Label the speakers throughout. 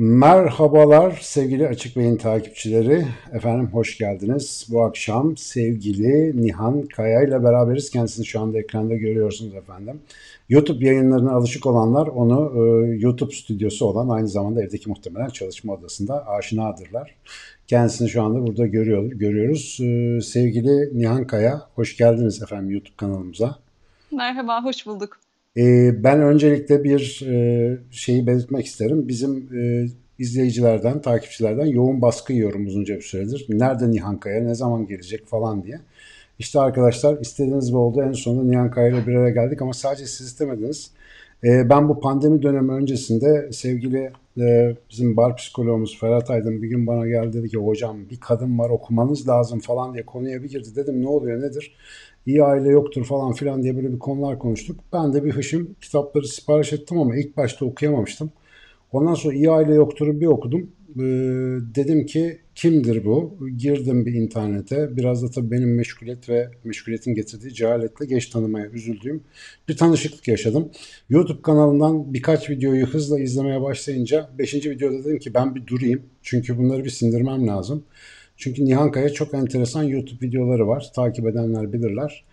Speaker 1: Merhabalar sevgili Açık Bey'in takipçileri. Efendim hoş geldiniz. Bu akşam sevgili Nihan Kaya ile beraberiz. Kendisini şu anda ekranda görüyorsunuz efendim. YouTube yayınlarına alışık olanlar onu e, YouTube stüdyosu olan aynı zamanda evdeki muhtemelen çalışma odasında aşinadırlar. Kendisini şu anda burada görüyor, görüyoruz. E, sevgili Nihan Kaya, hoş geldiniz efendim YouTube kanalımıza.
Speaker 2: Merhaba, hoş bulduk.
Speaker 1: Ee, ben öncelikle bir e, şeyi belirtmek isterim. Bizim e, izleyicilerden, takipçilerden yoğun baskı yiyorum uzunca bir süredir. Nerede Nihan Kaya, ne zaman gelecek falan diye. İşte arkadaşlar istediğiniz gibi oldu. En sonunda Nihan Kaya ile bir araya geldik ama sadece siz istemediniz. Ee, ben bu pandemi dönemi öncesinde sevgili e, bizim bar psikologumuz Ferhat Aydın bir gün bana geldi dedi ki hocam bir kadın var okumanız lazım falan diye konuya bir girdi. Dedim ne oluyor nedir? İyi aile yoktur falan filan diye böyle bir konular konuştuk. Ben de bir hışım kitapları sipariş ettim ama ilk başta okuyamamıştım. Ondan sonra iyi aile yoktur'u bir okudum. Ee, dedim ki kimdir bu? Girdim bir internete. Biraz da tabii benim meşguliyet ve meşguliyetin getirdiği cehaletle geç tanımaya üzüldüğüm bir tanışıklık yaşadım. YouTube kanalından birkaç videoyu hızla izlemeye başlayınca 5. videoda dedim ki ben bir durayım. Çünkü bunları bir sindirmem lazım. Çünkü Nihan Kaya çok enteresan YouTube videoları var. Takip edenler bilirler.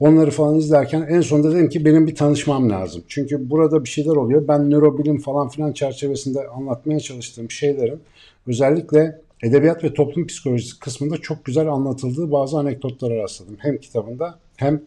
Speaker 1: Onları falan izlerken en sonunda dedim ki benim bir tanışmam lazım. Çünkü burada bir şeyler oluyor. Ben nörobilim falan filan çerçevesinde anlatmaya çalıştığım şeylerin özellikle edebiyat ve toplum psikolojisi kısmında çok güzel anlatıldığı bazı anekdotlara rastladım. Hem kitabında hem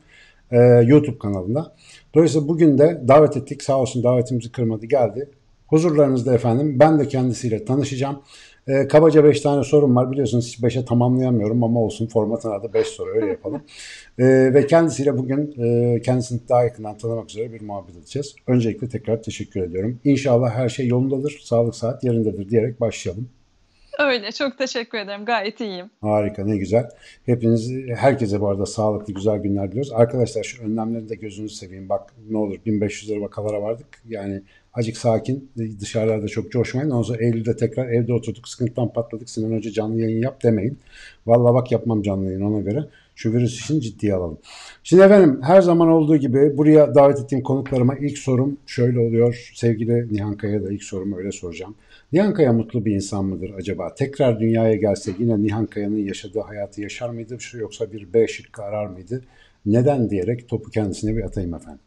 Speaker 1: e, YouTube kanalında. Dolayısıyla bugün de davet ettik. Sağ olsun davetimizi kırmadı geldi. Huzurlarınızda efendim ben de kendisiyle tanışacağım. E, kabaca 5 tane sorum var. Biliyorsunuz hiç 5'e tamamlayamıyorum ama olsun formatına da 5 soru öyle yapalım. e, ve kendisiyle bugün e, kendisini daha yakından tanımak üzere bir muhabbet edeceğiz. Öncelikle tekrar teşekkür ediyorum. İnşallah her şey yolundadır, sağlık saat yerindedir diyerek başlayalım.
Speaker 2: Öyle çok teşekkür ederim. Gayet iyiyim.
Speaker 1: Harika ne güzel. Hepiniz herkese bu arada sağlıklı güzel günler diliyoruz. Arkadaşlar şu önlemleri de gözünüzü seveyim. Bak ne olur 1500 lira vakalara vardık. Yani Acık sakin, dışarılarda çok coşmayın. Ondan sonra Eylül'de tekrar evde oturduk, sıkıntıdan patladık. Sinan Hoca canlı yayın yap demeyin. Vallahi bak yapmam canlı yayın ona göre. Şu virüs işini ciddiye alalım. Şimdi efendim her zaman olduğu gibi buraya davet ettiğim konuklarıma ilk sorum şöyle oluyor. Sevgili Nihan Kaya da ilk sorumu öyle soracağım. Nihan Kaya mutlu bir insan mıdır acaba? Tekrar dünyaya gelse yine Nihan Kaya'nın yaşadığı hayatı yaşar mıydı yoksa bir B şıkkı arar mıydı? Neden diyerek topu kendisine bir atayım efendim.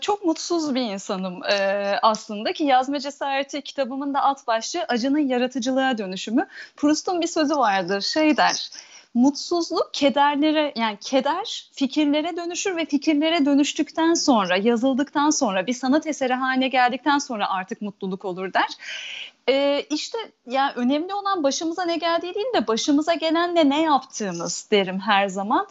Speaker 2: Çok mutsuz bir insanım e, aslında ki Yazma Cesareti kitabımın da alt başlığı acının yaratıcılığa dönüşümü. Proust'un bir sözü vardır şey der mutsuzluk kederlere yani keder fikirlere dönüşür ve fikirlere dönüştükten sonra yazıldıktan sonra bir sanat eseri haline geldikten sonra artık mutluluk olur der. Ee, işte yani önemli olan başımıza ne geldiği değil de başımıza gelenle ne yaptığımız derim her zaman.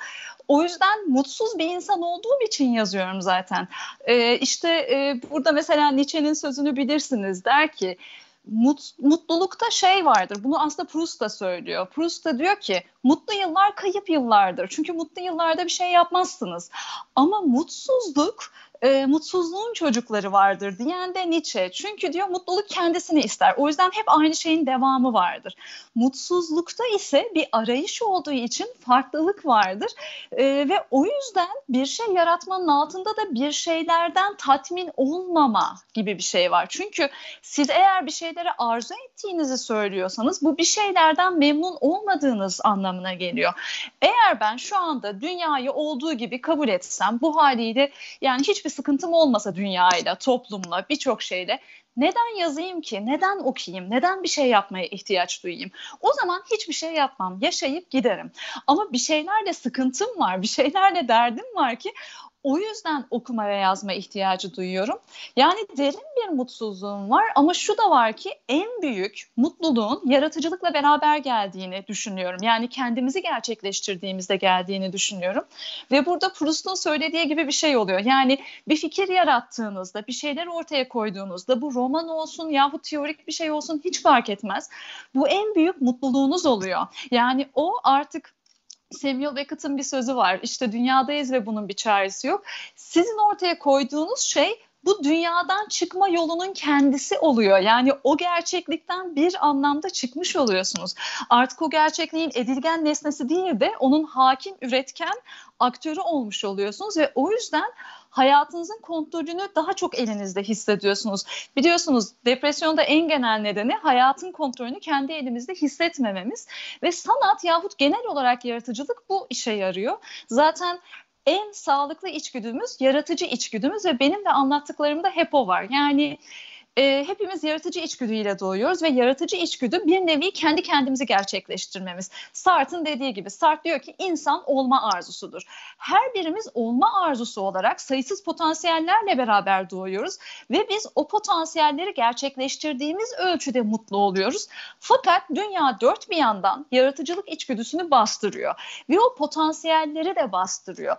Speaker 2: O yüzden mutsuz bir insan olduğum için yazıyorum zaten. Ee, işte e, burada mesela Nietzsche'nin sözünü bilirsiniz der ki mut, mutlulukta şey vardır. Bunu aslında Proust da söylüyor. Proust da diyor ki mutlu yıllar kayıp yıllardır. Çünkü mutlu yıllarda bir şey yapmazsınız. Ama mutsuzluk e, mutsuzluğun çocukları vardır diyen de Nietzsche. Çünkü diyor mutluluk kendisini ister. O yüzden hep aynı şeyin devamı vardır. Mutsuzlukta ise bir arayış olduğu için farklılık vardır. E, ve o yüzden bir şey yaratmanın altında da bir şeylerden tatmin olmama gibi bir şey var. Çünkü siz eğer bir şeylere arzu ettiğinizi söylüyorsanız bu bir şeylerden memnun olmadığınız anlamına geliyor. Eğer ben şu anda dünyayı olduğu gibi kabul etsem bu haliyle yani hiçbir sıkıntım olmasa dünyayla, toplumla, birçok şeyle neden yazayım ki? Neden okuyayım? Neden bir şey yapmaya ihtiyaç duyayım? O zaman hiçbir şey yapmam. Yaşayıp giderim. Ama bir şeylerle sıkıntım var, bir şeylerle derdim var ki o yüzden okuma ve yazma ihtiyacı duyuyorum. Yani derin bir mutsuzluğum var ama şu da var ki en büyük mutluluğun yaratıcılıkla beraber geldiğini düşünüyorum. Yani kendimizi gerçekleştirdiğimizde geldiğini düşünüyorum. Ve burada Proust'un söylediği gibi bir şey oluyor. Yani bir fikir yarattığınızda, bir şeyler ortaya koyduğunuzda bu roman olsun yahut teorik bir şey olsun hiç fark etmez. Bu en büyük mutluluğunuz oluyor. Yani o artık Samuel Beckett'ın bir sözü var. İşte dünyadayız ve bunun bir çaresi yok. Sizin ortaya koyduğunuz şey bu dünyadan çıkma yolunun kendisi oluyor. Yani o gerçeklikten bir anlamda çıkmış oluyorsunuz. Artık o gerçekliğin edilgen nesnesi değil de onun hakim, üretken aktörü olmuş oluyorsunuz ve o yüzden hayatınızın kontrolünü daha çok elinizde hissediyorsunuz. Biliyorsunuz depresyonda en genel nedeni hayatın kontrolünü kendi elimizde hissetmememiz ve sanat yahut genel olarak yaratıcılık bu işe yarıyor. Zaten en sağlıklı içgüdümüz yaratıcı içgüdümüz ve benim de anlattıklarımda hep o var. Yani e, hepimiz yaratıcı içgüdüyle doğuyoruz ve yaratıcı içgüdü bir nevi kendi kendimizi gerçekleştirmemiz. Sartre'ın dediği gibi Sartre diyor ki insan olma arzusudur. Her birimiz olma arzusu olarak sayısız potansiyellerle beraber doğuyoruz ve biz o potansiyelleri gerçekleştirdiğimiz ölçüde mutlu oluyoruz. Fakat dünya dört bir yandan yaratıcılık içgüdüsünü bastırıyor ve o potansiyelleri de bastırıyor.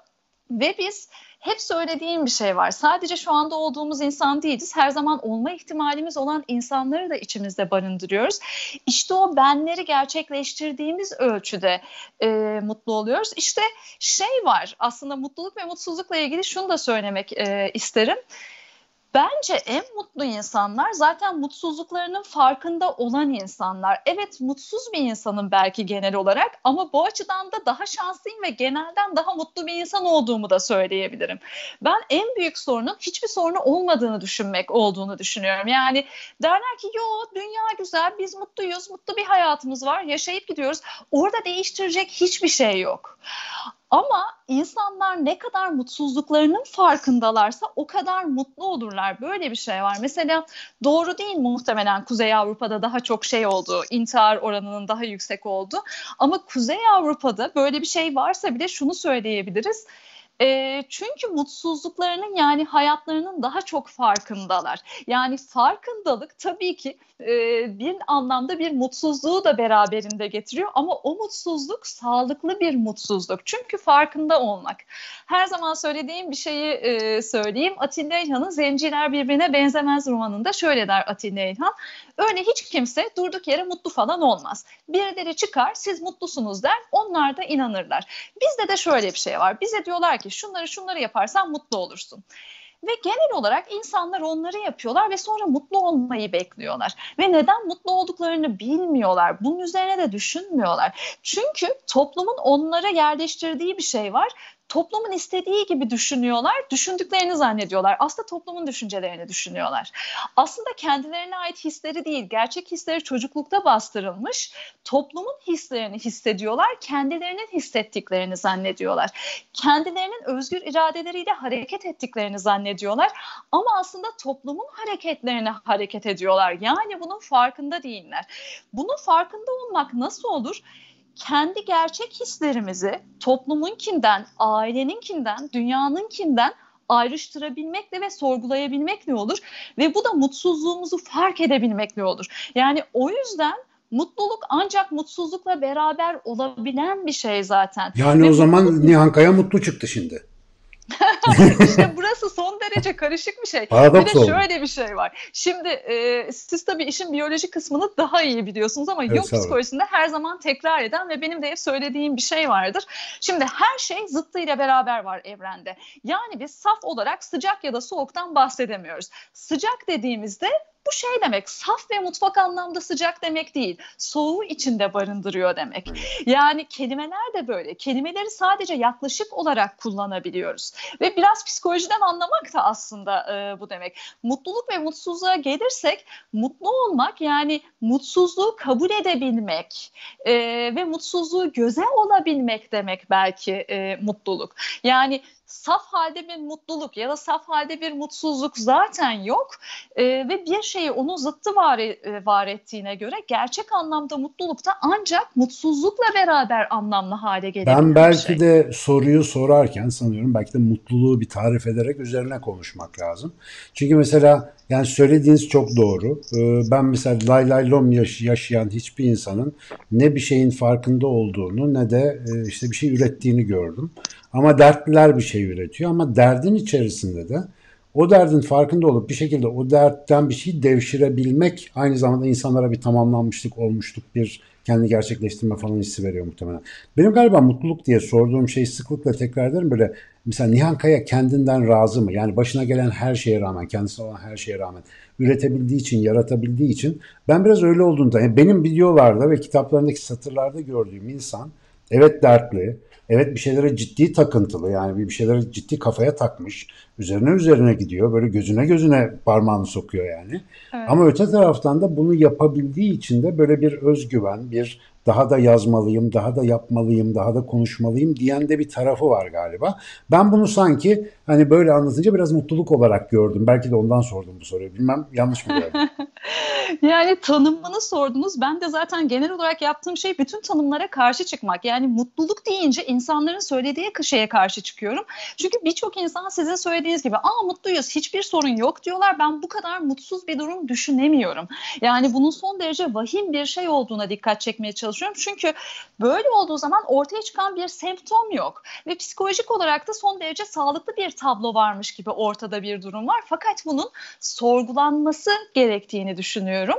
Speaker 2: Ve biz hep söylediğim bir şey var. Sadece şu anda olduğumuz insan değiliz. Her zaman olma ihtimalimiz olan insanları da içimizde barındırıyoruz. İşte o benleri gerçekleştirdiğimiz ölçüde e, mutlu oluyoruz. İşte şey var aslında mutluluk ve mutsuzlukla ilgili şunu da söylemek e, isterim. Bence en mutlu insanlar zaten mutsuzluklarının farkında olan insanlar. Evet mutsuz bir insanım belki genel olarak ama bu açıdan da daha şanslıyım ve genelden daha mutlu bir insan olduğumu da söyleyebilirim. Ben en büyük sorunun hiçbir sorunu olmadığını düşünmek olduğunu düşünüyorum. Yani derler ki yo dünya güzel biz mutluyuz mutlu bir hayatımız var yaşayıp gidiyoruz. Orada değiştirecek hiçbir şey yok. Ama insanlar ne kadar mutsuzluklarının farkındalarsa o kadar mutlu olurlar. Böyle bir şey var. Mesela doğru değil muhtemelen Kuzey Avrupa'da daha çok şey oldu. intihar oranının daha yüksek oldu. Ama Kuzey Avrupa'da böyle bir şey varsa bile şunu söyleyebiliriz. E, çünkü mutsuzluklarının yani hayatlarının daha çok farkındalar. Yani farkındalık tabii ki e, bir anlamda bir mutsuzluğu da beraberinde getiriyor ama o mutsuzluk sağlıklı bir mutsuzluk. Çünkü farkında olmak. Her zaman söylediğim bir şeyi e, söyleyeyim. Atilla İlhan'ın Zenciler Birbirine Benzemez romanında şöyle der Atilla İlhan. Öyle hiç kimse durduk yere mutlu falan olmaz. Birileri çıkar siz mutlusunuz der onlar da inanırlar. Bizde de şöyle bir şey var. Bize diyorlar ki şunları şunları yaparsan mutlu olursun. Ve genel olarak insanlar onları yapıyorlar ve sonra mutlu olmayı bekliyorlar. Ve neden mutlu olduklarını bilmiyorlar. Bunun üzerine de düşünmüyorlar. Çünkü toplumun onlara yerleştirdiği bir şey var toplumun istediği gibi düşünüyorlar, düşündüklerini zannediyorlar. Aslında toplumun düşüncelerini düşünüyorlar. Aslında kendilerine ait hisleri değil, gerçek hisleri çocuklukta bastırılmış. Toplumun hislerini hissediyorlar, kendilerinin hissettiklerini zannediyorlar. Kendilerinin özgür iradeleriyle hareket ettiklerini zannediyorlar. Ama aslında toplumun hareketlerine hareket ediyorlar. Yani bunun farkında değiller. Bunun farkında olmak nasıl olur? Kendi gerçek hislerimizi toplumunkinden, aileninkinden, dünyanınkinden ayrıştırabilmekle ve sorgulayabilmekle olur ve bu da mutsuzluğumuzu fark edebilmekle olur. Yani o yüzden mutluluk ancak mutsuzlukla beraber olabilen bir şey zaten.
Speaker 1: Yani ve o zaman mutluluk... Nihan Kaya mutlu çıktı şimdi.
Speaker 2: İşte burası son derece karışık bir şey.
Speaker 1: Paradoks
Speaker 2: bir de şöyle bir şey var. Şimdi e, siz tabii işin biyoloji kısmını daha iyi biliyorsunuz ama evet, yok psikolojisinde her zaman tekrar eden ve benim de hep söylediğim bir şey vardır. Şimdi her şey zıttıyla beraber var evrende. Yani biz saf olarak sıcak ya da soğuktan bahsedemiyoruz. Sıcak dediğimizde bu şey demek saf ve mutfak anlamda sıcak demek değil. Soğuğu içinde barındırıyor demek. Yani kelimeler de böyle. Kelimeleri sadece yaklaşık olarak kullanabiliyoruz. Ve biraz psikolojiden anlamak da aslında e, bu demek. Mutluluk ve mutsuzluğa gelirsek mutlu olmak yani mutsuzluğu kabul edebilmek e, ve mutsuzluğu göze olabilmek demek belki e, mutluluk. Yani saf halde bir mutluluk ya da saf halde bir mutsuzluk zaten yok e, ve bir şeyi onun zıttı var, e, var ettiğine göre gerçek anlamda mutluluk da ancak mutsuzlukla beraber anlamlı hale gelebilir.
Speaker 1: Ben belki şey. de soruyu sorarken sanıyorum belki de mutluluğu bir tarif ederek üzerine konuşmak lazım. Çünkü mesela yani söylediğiniz çok doğru. Ee, ben mesela lay lay lom yaşayan hiçbir insanın ne bir şeyin farkında olduğunu ne de e, işte bir şey ürettiğini gördüm. Ama dertliler bir şey üretiyor ama derdin içerisinde de o derdin farkında olup bir şekilde o dertten bir şey devşirebilmek aynı zamanda insanlara bir tamamlanmışlık, olmuşluk, bir kendi gerçekleştirme falan hissi veriyor muhtemelen. Benim galiba mutluluk diye sorduğum şey sıklıkla tekrar ederim böyle mesela Nihan Kaya kendinden razı mı? Yani başına gelen her şeye rağmen, kendisine olan her şeye rağmen üretebildiği için, yaratabildiği için ben biraz öyle olduğunda yani benim videolarda ve kitaplarındaki satırlarda gördüğüm insan Evet dertli. Evet bir şeylere ciddi takıntılı yani bir şeylere ciddi kafaya takmış. Üzerine üzerine gidiyor. Böyle gözüne gözüne parmağını sokuyor yani.
Speaker 2: Evet.
Speaker 1: Ama öte taraftan da bunu yapabildiği için de böyle bir özgüven, bir daha da yazmalıyım, daha da yapmalıyım, daha da konuşmalıyım diyen de bir tarafı var galiba. Ben bunu sanki hani böyle anlatınca biraz mutluluk olarak gördüm. Belki de ondan sordum bu soruyu. Bilmem yanlış mı gördüm?
Speaker 2: yani tanımını sordunuz. Ben de zaten genel olarak yaptığım şey bütün tanımlara karşı çıkmak. Yani mutluluk deyince insanların söylediği şeye karşı çıkıyorum. Çünkü birçok insan sizin söylediğiniz gibi aa mutluyuz hiçbir sorun yok diyorlar. Ben bu kadar mutsuz bir durum düşünemiyorum. Yani bunun son derece vahim bir şey olduğuna dikkat çekmeye çalışıyorum. Çünkü böyle olduğu zaman ortaya çıkan bir semptom yok. Ve psikolojik olarak da son derece sağlıklı bir tablo varmış gibi ortada bir durum var. Fakat bunun sorgulanması gerektiğini düşünüyorum.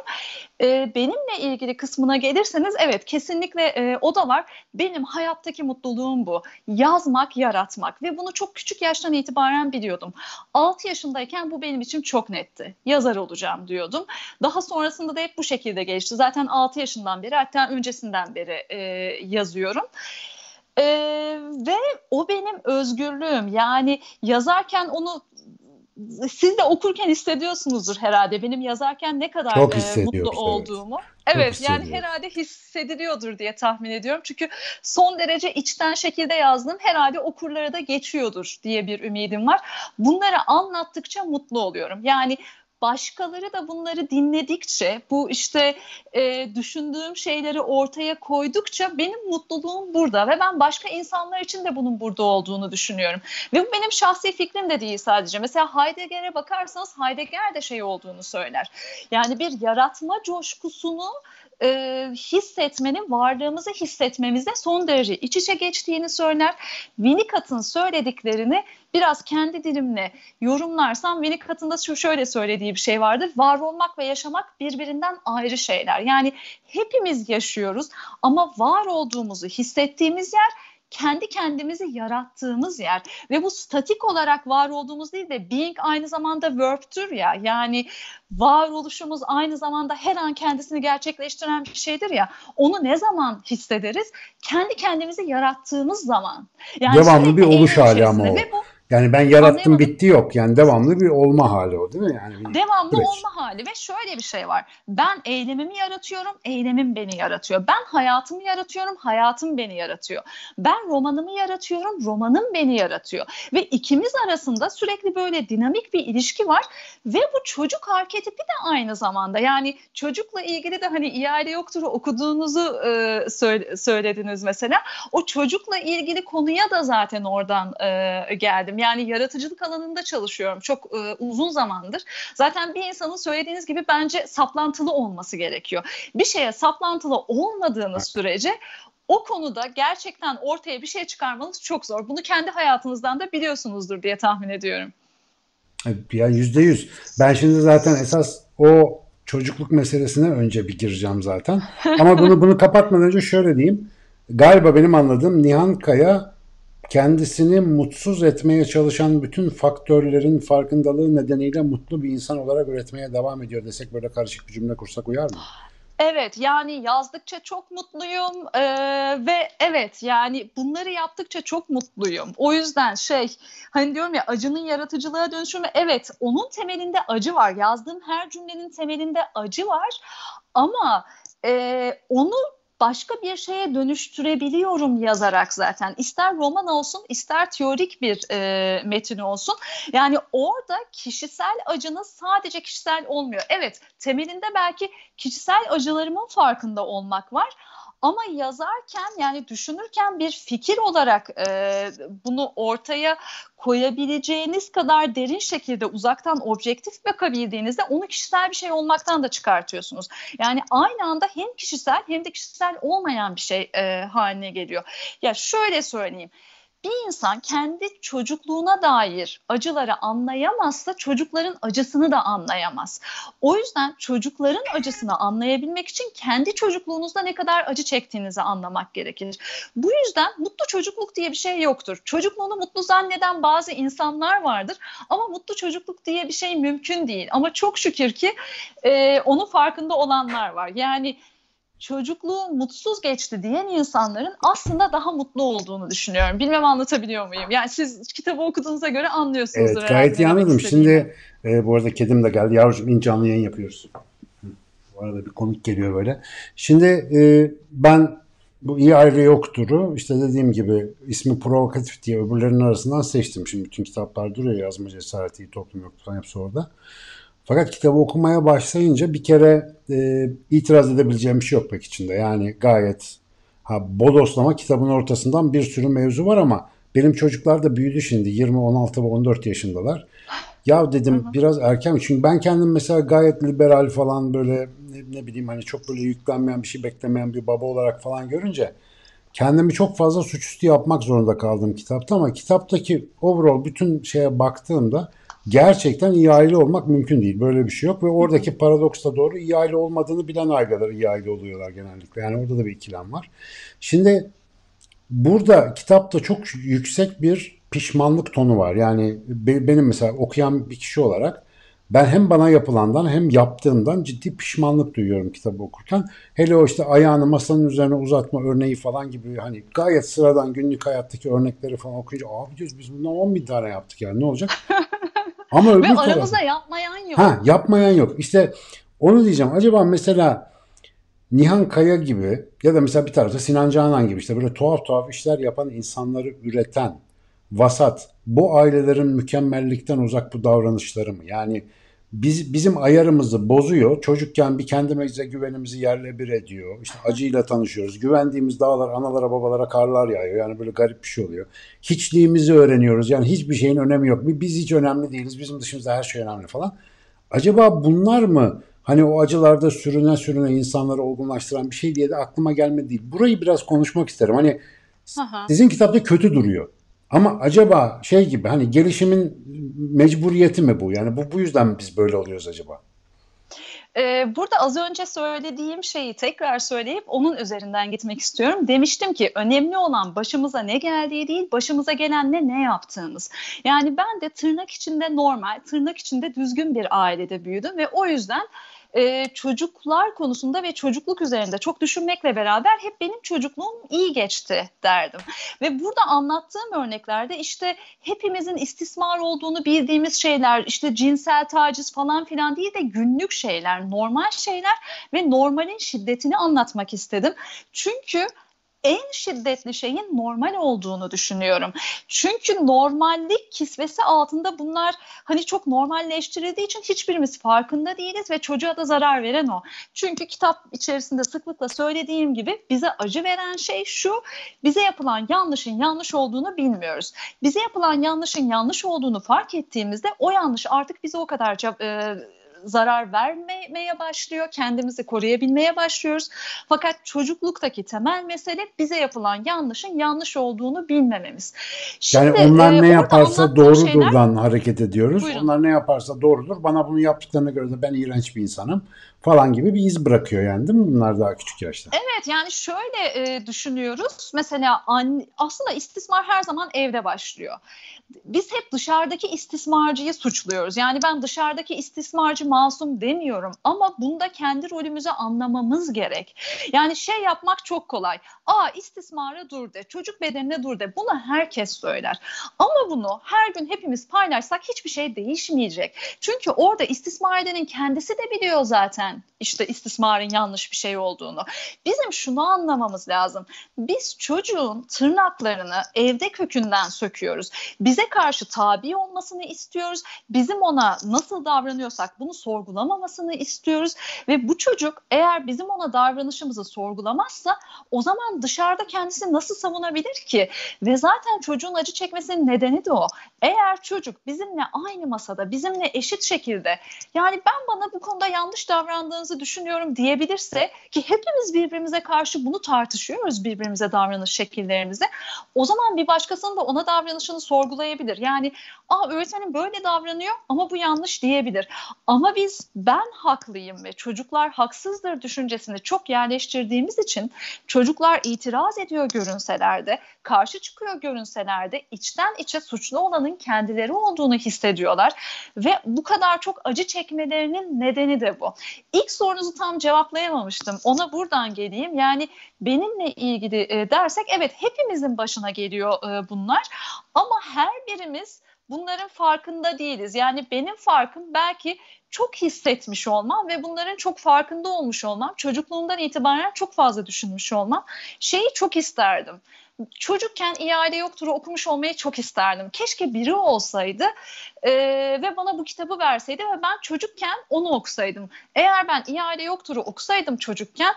Speaker 2: E, benimle ilgili kısmına gelirseniz evet kesinlikle e, o da var. Benim hayattaki mutluluğum bu. Yazmak, yaratmak ve bunu çok küçük yaştan itibaren biliyordum. 6 yaşındayken bu benim için çok netti. Yazar olacağım diyordum. Daha sonrasında da hep bu şekilde geçti. Zaten 6 yaşından beri hatta öncesinden beri e, yazıyorum. Ee, ve o benim özgürlüğüm. Yani yazarken onu siz de okurken hissediyorsunuzdur herhalde benim yazarken ne kadar e, mutlu olduğumu. Evet yani herhalde hissediliyordur diye tahmin ediyorum. Çünkü son derece içten şekilde yazdım. Herhalde okurlara da geçiyordur diye bir ümidim var. Bunları anlattıkça mutlu oluyorum. Yani başkaları da bunları dinledikçe, bu işte e, düşündüğüm şeyleri ortaya koydukça benim mutluluğum burada ve ben başka insanlar için de bunun burada olduğunu düşünüyorum. Ve bu benim şahsi fikrim de değil sadece. Mesela Heidegger'e bakarsanız Heidegger de şey olduğunu söyler. Yani bir yaratma coşkusunu e, hissetmenin varlığımızı hissetmemize son derece iç içe geçtiğini söyler. Winnicott'ın söylediklerini biraz kendi dilimle yorumlarsam Winnicott'ın da şu şöyle söylediği bir şey vardır. Var olmak ve yaşamak birbirinden ayrı şeyler. Yani hepimiz yaşıyoruz ama var olduğumuzu hissettiğimiz yer kendi kendimizi yarattığımız yer ve bu statik olarak var olduğumuz değil de being aynı zamanda verb'tür ya yani varoluşumuz aynı zamanda her an kendisini gerçekleştiren bir şeydir ya onu ne zaman hissederiz? Kendi kendimizi yarattığımız zaman.
Speaker 1: Yani Devamlı bir oluş hali ama o. Ve bu yani ben yarattım bitti yok. Yani devamlı bir olma hali o değil mi? Yani
Speaker 2: devamlı süreç. olma hali ve şöyle bir şey var. Ben eylemimi yaratıyorum, eylemim beni yaratıyor. Ben hayatımı yaratıyorum, hayatım beni yaratıyor. Ben romanımı yaratıyorum, romanım beni yaratıyor. Ve ikimiz arasında sürekli böyle dinamik bir ilişki var ve bu çocuk arketipi de aynı zamanda. Yani çocukla ilgili de hani iade yoktur okuduğunuzu e, söylediniz mesela. O çocukla ilgili konuya da zaten oradan e, geldim geldim. Yani yaratıcılık alanında çalışıyorum çok e, uzun zamandır. Zaten bir insanın söylediğiniz gibi bence saplantılı olması gerekiyor. Bir şeye saplantılı olmadığınız sürece o konuda gerçekten ortaya bir şey çıkarmanız çok zor. Bunu kendi hayatınızdan da biliyorsunuzdur diye tahmin ediyorum.
Speaker 1: Ya yüzde yüz. Ben şimdi zaten esas o çocukluk meselesine önce bir gireceğim zaten. Ama bunu bunu kapatmadan önce şöyle diyeyim. Galiba benim anladığım Nihan Kaya kendisini mutsuz etmeye çalışan bütün faktörlerin farkındalığı nedeniyle mutlu bir insan olarak üretmeye devam ediyor desek böyle karışık bir cümle kursak uyar mı?
Speaker 2: Evet yani yazdıkça çok mutluyum ee, ve evet yani bunları yaptıkça çok mutluyum. O yüzden şey hani diyorum ya acının yaratıcılığa dönüşümü evet onun temelinde acı var. Yazdığım her cümlenin temelinde acı var ama e, onu başka bir şeye dönüştürebiliyorum yazarak zaten. İster roman olsun ister teorik bir e, metin olsun. Yani orada kişisel acınız sadece kişisel olmuyor. Evet temelinde belki kişisel acılarımın farkında olmak var ama yazarken yani düşünürken bir fikir olarak e, bunu ortaya koyabileceğiniz kadar derin şekilde uzaktan objektif bakabildiğinizde onu kişisel bir şey olmaktan da çıkartıyorsunuz. Yani aynı anda hem kişisel hem de kişisel olmayan bir şey e, haline geliyor. Ya şöyle söyleyeyim bir insan kendi çocukluğuna dair acıları anlayamazsa çocukların acısını da anlayamaz. O yüzden çocukların acısını anlayabilmek için kendi çocukluğunuzda ne kadar acı çektiğinizi anlamak gerekir. Bu yüzden mutlu çocukluk diye bir şey yoktur. Çocukluğunu mutlu zanneden bazı insanlar vardır ama mutlu çocukluk diye bir şey mümkün değil. Ama çok şükür ki e, onun farkında olanlar var. Yani çocukluğu mutsuz geçti diyen insanların aslında daha mutlu olduğunu düşünüyorum. Bilmem anlatabiliyor muyum? Yani siz kitabı okuduğunuza göre anlıyorsunuz.
Speaker 1: Evet gayet iyi anladım. Şimdi e, bu arada kedim de geldi. Yavrucuğum in canlı yayın yapıyoruz. Bu arada bir konuk geliyor böyle. Şimdi e, ben bu iyi aile yoktur'u işte dediğim gibi ismi provokatif diye öbürlerinin arasından seçtim. Şimdi bütün kitaplar duruyor yazma cesareti, toplum yoktur falan hepsi orada. Fakat kitabı okumaya başlayınca bir kere e, itiraz edebileceğim bir şey yok pek içinde. Yani gayet ha, bodoslama kitabın ortasından bir sürü mevzu var ama benim çocuklar da büyüdü şimdi 20, 16 ve 14 yaşındalar. Ya dedim hı hı. biraz erken çünkü ben kendim mesela gayet liberal falan böyle ne, ne bileyim hani çok böyle yüklenmeyen bir şey beklemeyen bir baba olarak falan görünce kendimi çok fazla suçüstü yapmak zorunda kaldım kitapta ama kitaptaki overall bütün şeye baktığımda gerçekten iyi aile olmak mümkün değil. Böyle bir şey yok ve oradaki paradoks da doğru. İyi aile olmadığını bilen aileler iyi aile oluyorlar genellikle. Yani orada da bir ikilem var. Şimdi burada kitapta çok yüksek bir pişmanlık tonu var. Yani benim mesela okuyan bir kişi olarak ben hem bana yapılandan hem yaptığımdan ciddi pişmanlık duyuyorum kitabı okurken. Hele o işte ayağını masanın üzerine uzatma örneği falan gibi hani gayet sıradan günlük hayattaki örnekleri falan okuyunca abi diyoruz biz bundan 10 bin tane yaptık yani ne olacak?
Speaker 2: Ama öbür Ve aramızda tarafı, yapmayan yok.
Speaker 1: Ha yapmayan yok. İşte onu diyeceğim. Acaba mesela Nihan Kaya gibi ya da mesela bir tarafta Sinan Canan gibi işte böyle tuhaf tuhaf işler yapan insanları üreten vasat bu ailelerin mükemmellikten uzak bu davranışları mı? Yani biz, bizim ayarımızı bozuyor. Çocukken bir kendimize güvenimizi yerle bir ediyor. İşte acıyla tanışıyoruz. Güvendiğimiz dağlar analara babalara karlar yağıyor. Yani böyle garip bir şey oluyor. Hiçliğimizi öğreniyoruz. Yani hiçbir şeyin önemi yok. Biz hiç önemli değiliz. Bizim dışımızda her şey önemli falan. Acaba bunlar mı hani o acılarda sürüne sürüne insanları olgunlaştıran bir şey diye de aklıma gelmedi değil. Burayı biraz konuşmak isterim. Hani Aha. sizin kitapta kötü duruyor. Ama acaba şey gibi hani gelişimin mecburiyeti mi bu? Yani bu bu yüzden mi biz böyle oluyoruz acaba?
Speaker 2: Ee, burada az önce söylediğim şeyi tekrar söyleyip onun üzerinden gitmek istiyorum. Demiştim ki önemli olan başımıza ne geldiği değil, başımıza gelenle ne yaptığımız. Yani ben de tırnak içinde normal, tırnak içinde düzgün bir ailede büyüdüm ve o yüzden e, çocuklar konusunda ve çocukluk üzerinde çok düşünmekle beraber hep benim çocukluğum iyi geçti derdim. Ve burada anlattığım örneklerde işte hepimizin istismar olduğunu bildiğimiz şeyler işte cinsel taciz falan filan değil de günlük şeyler, normal şeyler ve normalin şiddetini anlatmak istedim. Çünkü en şiddetli şeyin normal olduğunu düşünüyorum. Çünkü normallik kisvesi altında bunlar hani çok normalleştirildiği için hiçbirimiz farkında değiliz ve çocuğa da zarar veren o. Çünkü kitap içerisinde sıklıkla söylediğim gibi bize acı veren şey şu, bize yapılan yanlışın yanlış olduğunu bilmiyoruz. Bize yapılan yanlışın yanlış olduğunu fark ettiğimizde o yanlış artık bize o kadar e, zarar vermemeye başlıyor. Kendimizi koruyabilmeye başlıyoruz. Fakat çocukluktaki temel mesele bize yapılan yanlışın yanlış olduğunu bilmememiz.
Speaker 1: Şimdi, yani onlar e, ne yaparsa doğrudurdan şeyler... hareket ediyoruz. Buyurun. Onlar ne yaparsa doğrudur. Bana bunu yaptıklarına göre de ben iğrenç bir insanım falan gibi bir iz bırakıyor yani değil mi bunlar daha küçük yaşta?
Speaker 2: Evet yani şöyle e, düşünüyoruz. Mesela an, aslında istismar her zaman evde başlıyor. Biz hep dışarıdaki istismarcıyı suçluyoruz. Yani ben dışarıdaki istismarcı masum demiyorum ama bunda kendi rolümüzü anlamamız gerek. Yani şey yapmak çok kolay. Aa istismara dur de, çocuk bedenine dur de. Bunu herkes söyler. Ama bunu her gün hepimiz paylaşsak hiçbir şey değişmeyecek. Çünkü orada istismar edenin kendisi de biliyor zaten işte istismarın yanlış bir şey olduğunu. Bizim şunu anlamamız lazım. Biz çocuğun tırnaklarını evde kökünden söküyoruz. Bize karşı tabi olmasını istiyoruz. Bizim ona nasıl davranıyorsak bunu sorgulamamasını istiyoruz ve bu çocuk eğer bizim ona davranışımızı sorgulamazsa o zaman dışarıda kendisini nasıl savunabilir ki? Ve zaten çocuğun acı çekmesinin nedeni de o. Eğer çocuk bizimle aynı masada, bizimle eşit şekilde yani ben bana bu konuda yanlış davrandığınızı düşünüyorum diyebilirse ki hepimiz birbirimize karşı bunu tartışıyoruz birbirimize davranış şekillerimizi. O zaman bir başkasının da ona davranışını sorgulayabilir. Yani aa öğretmenim böyle davranıyor ama bu yanlış diyebilir. Ama biz ben haklıyım ve çocuklar haksızdır düşüncesini çok yerleştirdiğimiz için çocuklar itiraz ediyor görünseler de, karşı çıkıyor görünseler de içten içe suçlu olanın kendileri olduğunu hissediyorlar ve bu kadar çok acı çekmelerinin nedeni de bu. İlk sorunuzu tam cevaplayamamıştım. Ona buradan geleyim. Yani benimle ilgili e, dersek evet hepimizin başına geliyor e, bunlar ama her birimiz bunların farkında değiliz. Yani benim farkım belki çok hissetmiş olmam ve bunların çok farkında olmuş olmam, çocukluğumdan itibaren çok fazla düşünmüş olmam. Şeyi çok isterdim. Çocukken İade Yoktur'u okumuş olmayı çok isterdim. Keşke biri olsaydı e, ve bana bu kitabı verseydi ve ben çocukken onu okusaydım. Eğer ben İade Yoktur'u okusaydım çocukken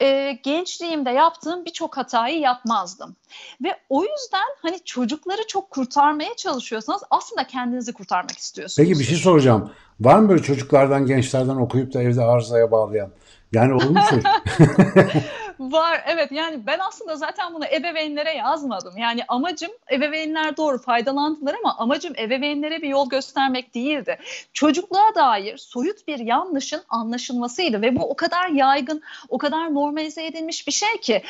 Speaker 2: e, gençliğimde yaptığım birçok hatayı yapmazdım. Ve o yüzden hani çocukları çok kurtarmaya çalışıyorsanız aslında kendinizi kurtarmak istiyorsunuz.
Speaker 1: Peki bir şey soracağım. Var mı böyle çocuklardan, gençlerden okuyup da evde arızaya bağlayan? Yani olur mu çocuk?
Speaker 2: Var evet yani ben aslında zaten bunu ebeveynlere yazmadım. Yani amacım ebeveynler doğru faydalandılar ama amacım ebeveynlere bir yol göstermek değildi. Çocukluğa dair soyut bir yanlışın anlaşılmasıydı ve bu o kadar yaygın, o kadar normalize edilmiş bir şey ki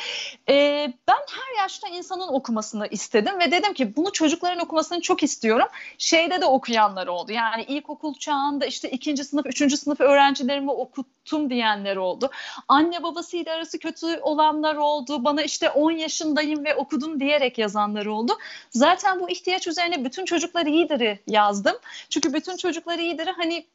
Speaker 2: e, ben her yaşta insanın okumasını istedim ve dedim ki bunu çocukların okumasını çok istiyorum. Şeyde de okuyanlar oldu yani ilkokul çağında işte ikinci sınıf, üçüncü sınıf öğrencilerimi okuttum diyenler oldu. Anne babasıyla arası kötü olanlar oldu. Bana işte 10 yaşındayım ve okudum diyerek yazanlar oldu. Zaten bu ihtiyaç üzerine bütün çocuklar iyidir'i yazdım. Çünkü bütün çocuklar iyidir'i hani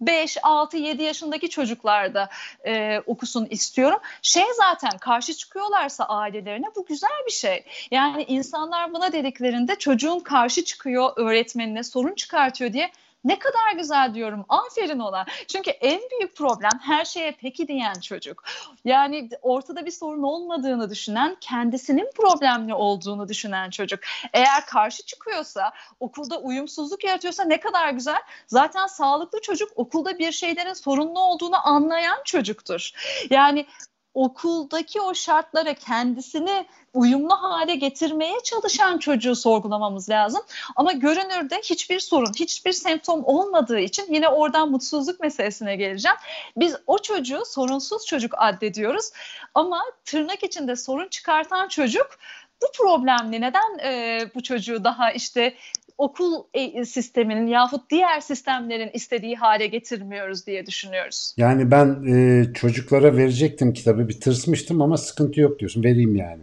Speaker 2: 5, 6, 7 yaşındaki çocuklar da e, okusun istiyorum. Şey zaten karşı çıkıyorlarsa ailelerine bu güzel bir şey. Yani insanlar buna dediklerinde çocuğun karşı çıkıyor öğretmenine sorun çıkartıyor diye ne kadar güzel diyorum. Aferin ona. Çünkü en büyük problem her şeye peki diyen çocuk. Yani ortada bir sorun olmadığını düşünen, kendisinin problemli olduğunu düşünen çocuk. Eğer karşı çıkıyorsa, okulda uyumsuzluk yaratıyorsa ne kadar güzel. Zaten sağlıklı çocuk okulda bir şeylerin sorunlu olduğunu anlayan çocuktur. Yani okuldaki o şartlara kendisini uyumlu hale getirmeye çalışan çocuğu sorgulamamız lazım. Ama görünürde hiçbir sorun, hiçbir semptom olmadığı için yine oradan mutsuzluk meselesine geleceğim. Biz o çocuğu sorunsuz çocuk addediyoruz ama tırnak içinde sorun çıkartan çocuk bu problemli neden e, bu çocuğu daha işte okul e, sisteminin yahut diğer sistemlerin istediği hale getirmiyoruz diye düşünüyoruz.
Speaker 1: Yani ben e, çocuklara verecektim kitabı bir tırsmıştım ama sıkıntı yok diyorsun vereyim yani.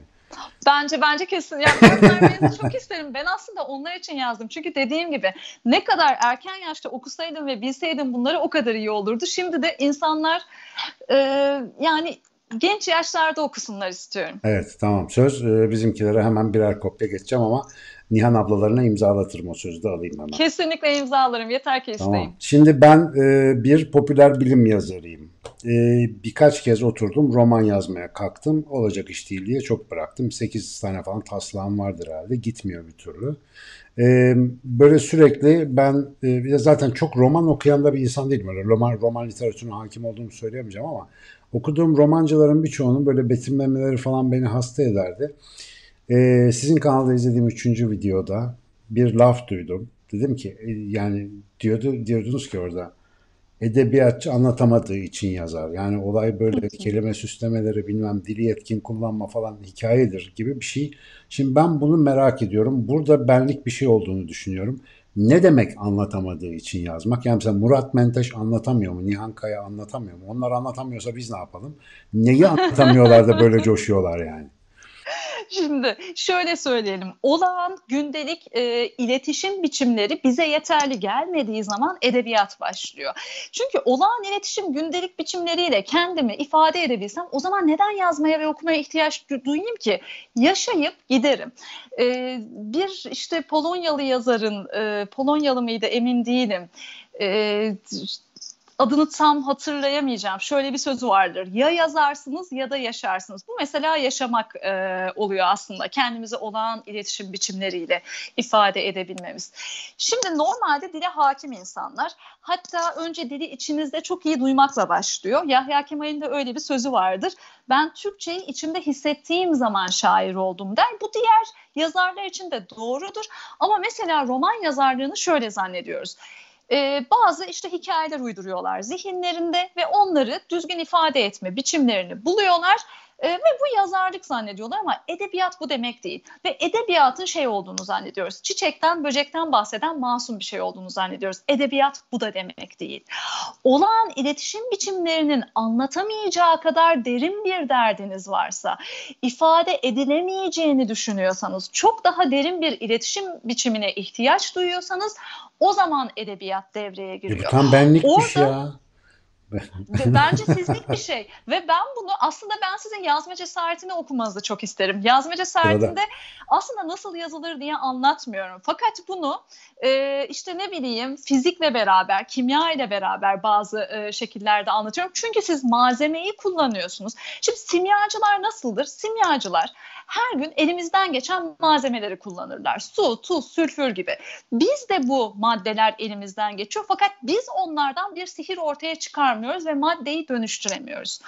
Speaker 2: Bence bence kesin. Yani ben çok isterim. Ben aslında onlar için yazdım. Çünkü dediğim gibi ne kadar erken yaşta okusaydım ve bilseydim bunları o kadar iyi olurdu. Şimdi de insanlar e, yani genç yaşlarda okusunlar istiyorum.
Speaker 1: Evet tamam söz e, bizimkilere hemen birer kopya geçeceğim ama Nihan ablalarına imzalatırım o sözü de alayım hemen.
Speaker 2: Kesinlikle imzalarım yeter ki isteyim. Tamam.
Speaker 1: Şimdi ben e, bir popüler bilim yazarıyım. E, birkaç kez oturdum roman yazmaya kalktım. Olacak iş değil diye çok bıraktım. 8 tane falan taslağım vardır herhalde gitmiyor bir türlü. E, böyle sürekli ben e, zaten çok roman okuyan da bir insan değilim. Öyle roman, roman literatürüne hakim olduğumu söyleyemeyeceğim ama okuduğum romancıların birçoğunun böyle betimlemeleri falan beni hasta ederdi. Ee, sizin kanalda izlediğim üçüncü videoda bir laf duydum. Dedim ki e, yani diyordu diyordunuz ki orada edebiyatçı anlatamadığı için yazar. Yani olay böyle kelime süslemeleri bilmem dili yetkin kullanma falan hikayedir gibi bir şey. Şimdi ben bunu merak ediyorum. Burada benlik bir şey olduğunu düşünüyorum. Ne demek anlatamadığı için yazmak? Yani mesela Murat Menteş anlatamıyor mu? Nihan Kaya anlatamıyor mu? Onlar anlatamıyorsa biz ne yapalım? Neyi anlatamıyorlar da böyle coşuyorlar yani?
Speaker 2: Şimdi şöyle söyleyelim. Olağan gündelik e, iletişim biçimleri bize yeterli gelmediği zaman edebiyat başlıyor. Çünkü olağan iletişim gündelik biçimleriyle kendimi ifade edebilsem o zaman neden yazmaya ve okumaya ihtiyaç duyayım ki? Yaşayıp giderim. E, bir işte Polonyalı yazarın, e, Polonyalı mıydı emin değilim. E, adını tam hatırlayamayacağım. Şöyle bir sözü vardır. Ya yazarsınız ya da yaşarsınız. Bu mesela yaşamak e, oluyor aslında. Kendimizi olağan iletişim biçimleriyle ifade edebilmemiz. Şimdi normalde dile hakim insanlar hatta önce dili içinizde çok iyi duymakla başlıyor. Yahya Kemal'in de öyle bir sözü vardır. Ben Türkçeyi içimde hissettiğim zaman şair oldum der. Bu diğer yazarlar için de doğrudur. Ama mesela roman yazarlığını şöyle zannediyoruz e, bazı işte hikayeler uyduruyorlar zihinlerinde ve onları düzgün ifade etme biçimlerini buluyorlar e, ve bu yazarlık zannediyorlar ama edebiyat bu demek değil. Ve edebiyatın şey olduğunu zannediyoruz. Çiçekten, böcekten bahseden masum bir şey olduğunu zannediyoruz. Edebiyat bu da demek değil. Olağan iletişim biçimlerinin anlatamayacağı kadar derin bir derdiniz varsa, ifade edilemeyeceğini düşünüyorsanız, çok daha derin bir iletişim biçimine ihtiyaç duyuyorsanız o zaman edebiyat devreye giriyor.
Speaker 1: E, tam benlikmiş Orada, ya.
Speaker 2: Bence sizlik bir şey ve ben bunu aslında ben sizin yazma cesaretini okumanızı çok isterim. Yazma cesaretinde aslında nasıl yazılır diye anlatmıyorum. Fakat bunu e, işte ne bileyim fizikle beraber, kimya ile beraber bazı e, şekillerde anlatıyorum. Çünkü siz malzemeyi kullanıyorsunuz. Şimdi simyacılar nasıldır? Simyacılar her gün elimizden geçen malzemeleri kullanırlar. Su, tuz, sülfür gibi. Biz de bu maddeler elimizden geçiyor fakat biz onlardan bir sihir ortaya çıkarmıyoruz ve maddeyi dönüştüremiyoruz.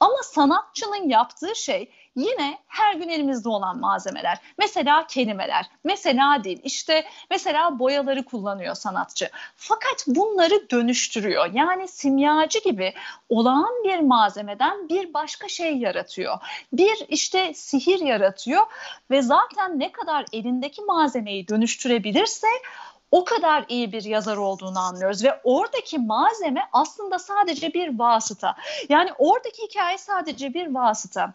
Speaker 2: Ama sanatçının yaptığı şey yine her gün elimizde olan malzemeler. Mesela kelimeler, mesela dil, işte mesela boyaları kullanıyor sanatçı. Fakat bunları dönüştürüyor. Yani simyacı gibi olağan bir malzemeden bir başka şey yaratıyor. Bir işte sihir yaratıyor ve zaten ne kadar elindeki malzemeyi dönüştürebilirse o kadar iyi bir yazar olduğunu anlıyoruz ve oradaki malzeme aslında sadece bir vasıta. Yani oradaki hikaye sadece bir vasıta.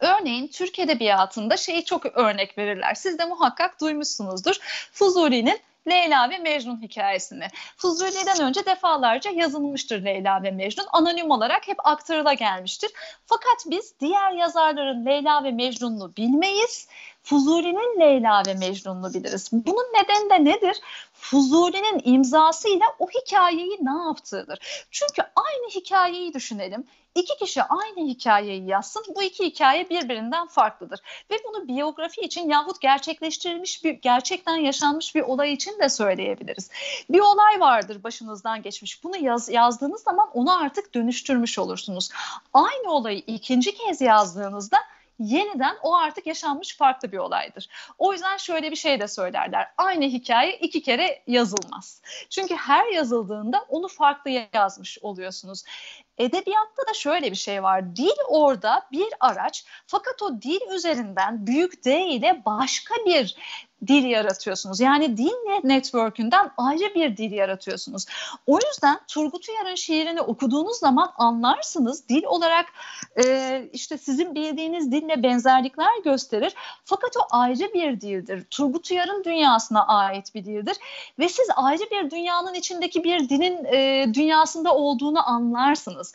Speaker 2: Örneğin Türk Edebiyatı'nda şeyi çok örnek verirler. Siz de muhakkak duymuşsunuzdur. Fuzuli'nin Leyla ve Mecnun hikayesini. Fuzuli'den önce defalarca yazılmıştır Leyla ve Mecnun. Anonim olarak hep aktarıla gelmiştir. Fakat biz diğer yazarların Leyla ve Mecnun'unu bilmeyiz. Fuzuli'nin Leyla ve Mecnun'unu biliriz. Bunun nedeni de nedir? Fuzuli'nin imzasıyla o hikayeyi ne yaptığıdır. Çünkü aynı hikayeyi düşünelim iki kişi aynı hikayeyi yazsın. Bu iki hikaye birbirinden farklıdır. Ve bunu biyografi için yahut gerçekleştirilmiş bir gerçekten yaşanmış bir olay için de söyleyebiliriz. Bir olay vardır başınızdan geçmiş. Bunu yaz, yazdığınız zaman onu artık dönüştürmüş olursunuz. Aynı olayı ikinci kez yazdığınızda yeniden o artık yaşanmış farklı bir olaydır. O yüzden şöyle bir şey de söylerler. Aynı hikaye iki kere yazılmaz. Çünkü her yazıldığında onu farklı yazmış oluyorsunuz. Edebiyatta da şöyle bir şey var. Dil orada bir araç fakat o dil üzerinden büyük D ile başka bir dil yaratıyorsunuz. Yani dil network'ünden ayrı bir dil yaratıyorsunuz. O yüzden Turgut Uyar'ın şiirini okuduğunuz zaman anlarsınız. Dil olarak e, işte sizin bildiğiniz dille benzerlikler gösterir. Fakat o ayrı bir dildir. Turgut Uyar'ın dünyasına ait bir dildir. Ve siz ayrı bir dünyanın içindeki bir dilin e, dünyasında olduğunu anlarsınız.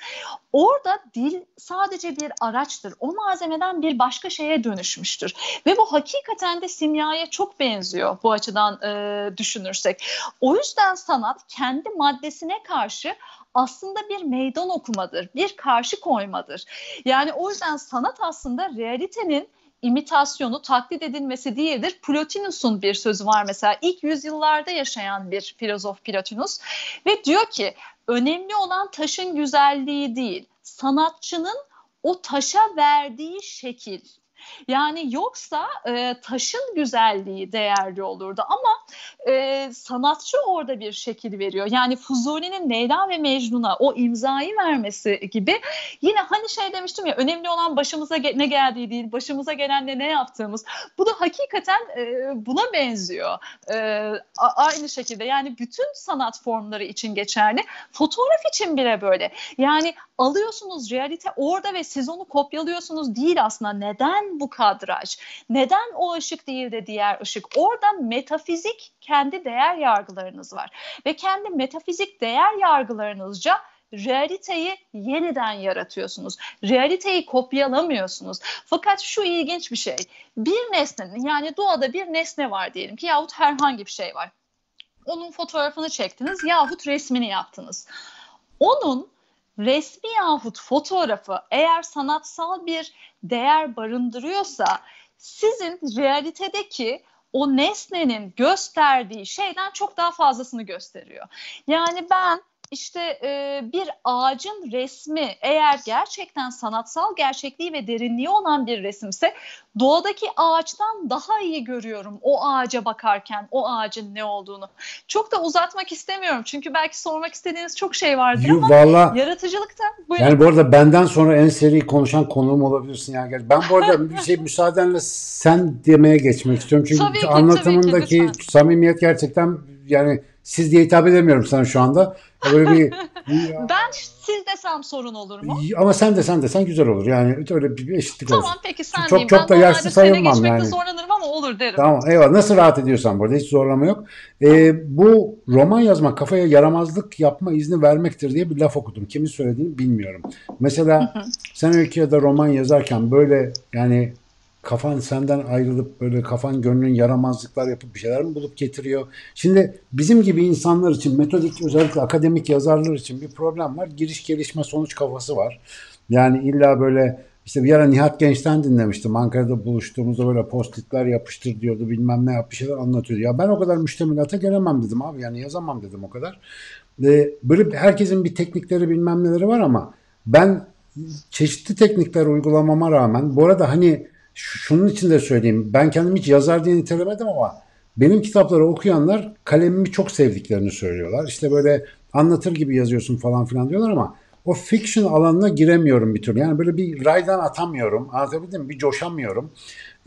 Speaker 2: Orada dil sadece bir araçtır. O malzemeden bir başka şeye dönüşmüştür. Ve bu hakikaten de simyaya çok benziyor bu açıdan e, düşünürsek. O yüzden sanat kendi maddesine karşı aslında bir meydan okumadır, bir karşı koymadır. Yani o yüzden sanat aslında realitenin imitasyonu, taklit edilmesi değildir. Plotinus'un bir sözü var mesela. ilk yüzyıllarda yaşayan bir filozof Plotinus ve diyor ki önemli olan taşın güzelliği değil, sanatçının o taşa verdiği şekil. Yani yoksa e, taşın güzelliği değerli olurdu ama e, sanatçı orada bir şekil veriyor. Yani Fuzuli'nin Leyla ve Mecnun'a o imzayı vermesi gibi yine hani şey demiştim ya önemli olan başımıza ne geldiği değil başımıza gelenle ne yaptığımız. Bu da hakikaten e, buna benziyor. E, aynı şekilde yani bütün sanat formları için geçerli. Fotoğraf için bile böyle. Yani alıyorsunuz realite orada ve siz onu kopyalıyorsunuz değil aslında. Bu kadraj? Neden o ışık değil de diğer ışık? Orada metafizik kendi değer yargılarınız var. Ve kendi metafizik değer yargılarınızca realiteyi yeniden yaratıyorsunuz. Realiteyi kopyalamıyorsunuz. Fakat şu ilginç bir şey. Bir nesnenin yani doğada bir nesne var diyelim ki yahut herhangi bir şey var. Onun fotoğrafını çektiniz yahut resmini yaptınız. Onun resmi yahut fotoğrafı eğer sanatsal bir değer barındırıyorsa sizin realitedeki o nesnenin gösterdiği şeyden çok daha fazlasını gösteriyor. Yani ben işte e, bir ağacın resmi eğer gerçekten sanatsal gerçekliği ve derinliği olan bir resimse doğadaki ağaçtan daha iyi görüyorum o ağaca bakarken o ağacın ne olduğunu. Çok da uzatmak istemiyorum çünkü belki sormak istediğiniz çok şey vardır Yo, ama vallahi, yaratıcılıkta
Speaker 1: buyurun. Yani bu arada benden sonra en seri konuşan konuğum olabilirsin yani. Ben bu arada bir şey müsaadenle sen demeye geçmek istiyorum çünkü tabii ki, anlatımındaki tabii ki, samimiyet gerçekten yani siz diye hitap edemiyorum sana şu anda.
Speaker 2: Böyle bir ben siz desem sorun olur mu?
Speaker 1: Ama sen desen desen güzel olur. Yani öyle bir eşitlik
Speaker 2: tamam,
Speaker 1: olsun.
Speaker 2: Tamam peki sen
Speaker 1: çok, çok da yaşlı sayılmam yani.
Speaker 2: zorlanırım ama olur derim.
Speaker 1: Tamam eyvallah. Nasıl rahat ediyorsan burada hiç zorlama yok. Ee, bu roman yazmak kafaya yaramazlık yapma izni vermektir diye bir laf okudum. Kimin söylediğini bilmiyorum. Mesela sen öykü ya da roman yazarken böyle yani kafan senden ayrılıp böyle kafan gönlün yaramazlıklar yapıp bir şeyler mi bulup getiriyor? Şimdi bizim gibi insanlar için metodik özellikle akademik yazarlar için bir problem var. Giriş gelişme sonuç kafası var. Yani illa böyle işte bir ara Nihat Genç'ten dinlemiştim. Ankara'da buluştuğumuzda böyle postitler yapıştır diyordu. Bilmem ne yap bir şeyler anlatıyordu. Ya ben o kadar müştemilata gelemem dedim abi. Yani yazamam dedim o kadar. Ve böyle herkesin bir teknikleri bilmem neleri var ama ben çeşitli teknikler uygulamama rağmen bu arada hani şunun için de söyleyeyim. Ben kendimi hiç yazar diye nitelemedim ama benim kitapları okuyanlar kalemimi çok sevdiklerini söylüyorlar. İşte böyle anlatır gibi yazıyorsun falan filan diyorlar ama o fiction alanına giremiyorum bir türlü. Yani böyle bir raydan atamıyorum. Anlatabildim mi? Bir coşamıyorum.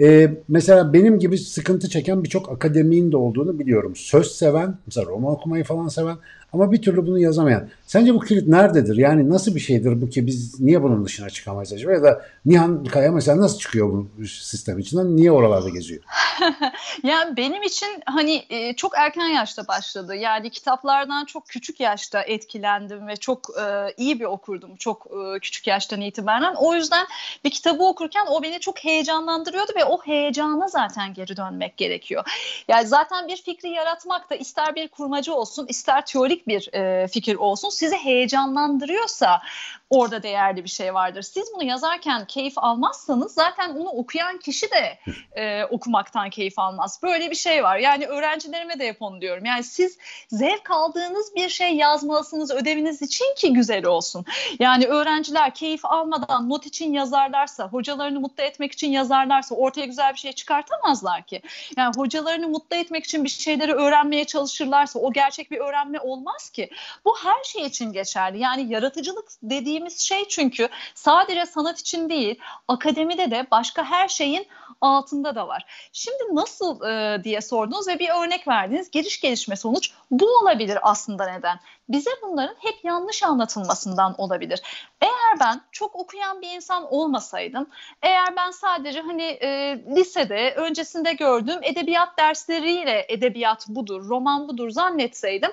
Speaker 1: Ee, mesela benim gibi sıkıntı çeken birçok akademiğin de olduğunu biliyorum. Söz seven, mesela roman okumayı falan seven ama bir türlü bunu yazamayan. Sence bu kilit nerededir? Yani nasıl bir şeydir bu ki biz niye bunun dışına çıkamayız acaba? Ya da Nihan Kaya mesela nasıl çıkıyor bu sistem içinden? Niye oralarda geziyor?
Speaker 2: yani benim için hani e, çok erken yaşta başladı. Yani kitaplardan çok küçük yaşta etkilendim ve çok e, iyi bir okurdum. Çok e, küçük yaştan itibaren. O yüzden bir kitabı okurken o beni çok heyecanlandırıyordu ve o heyecana zaten geri dönmek gerekiyor. Yani zaten bir fikri yaratmak da ister bir kurmacı olsun, ister teorik bir e, fikir olsun. Sizi heyecanlandırıyorsa orada değerli bir şey vardır. Siz bunu yazarken keyif almazsanız zaten onu okuyan kişi de e, okumaktan keyif almaz. Böyle bir şey var. Yani öğrencilerime de hep onu diyorum. Yani siz zevk aldığınız bir şey yazmalısınız ödeviniz için ki güzel olsun. Yani öğrenciler keyif almadan not için yazarlarsa, hocalarını mutlu etmek için yazarlarsa ortaya güzel bir şey çıkartamazlar ki. Yani hocalarını mutlu etmek için bir şeyleri öğrenmeye çalışırlarsa o gerçek bir öğrenme olmaz ki. Bu her şey için geçerli. Yani yaratıcılık dediği dediğimiz şey çünkü sadece sanat için değil, akademide de başka her şeyin altında da var. Şimdi nasıl e, diye sordunuz ve bir örnek verdiniz. Giriş gelişme sonuç bu olabilir aslında neden? Bize bunların hep yanlış anlatılmasından olabilir. Eğer ben çok okuyan bir insan olmasaydım, eğer ben sadece hani e, lisede öncesinde gördüğüm edebiyat dersleriyle edebiyat budur, roman budur zannetseydim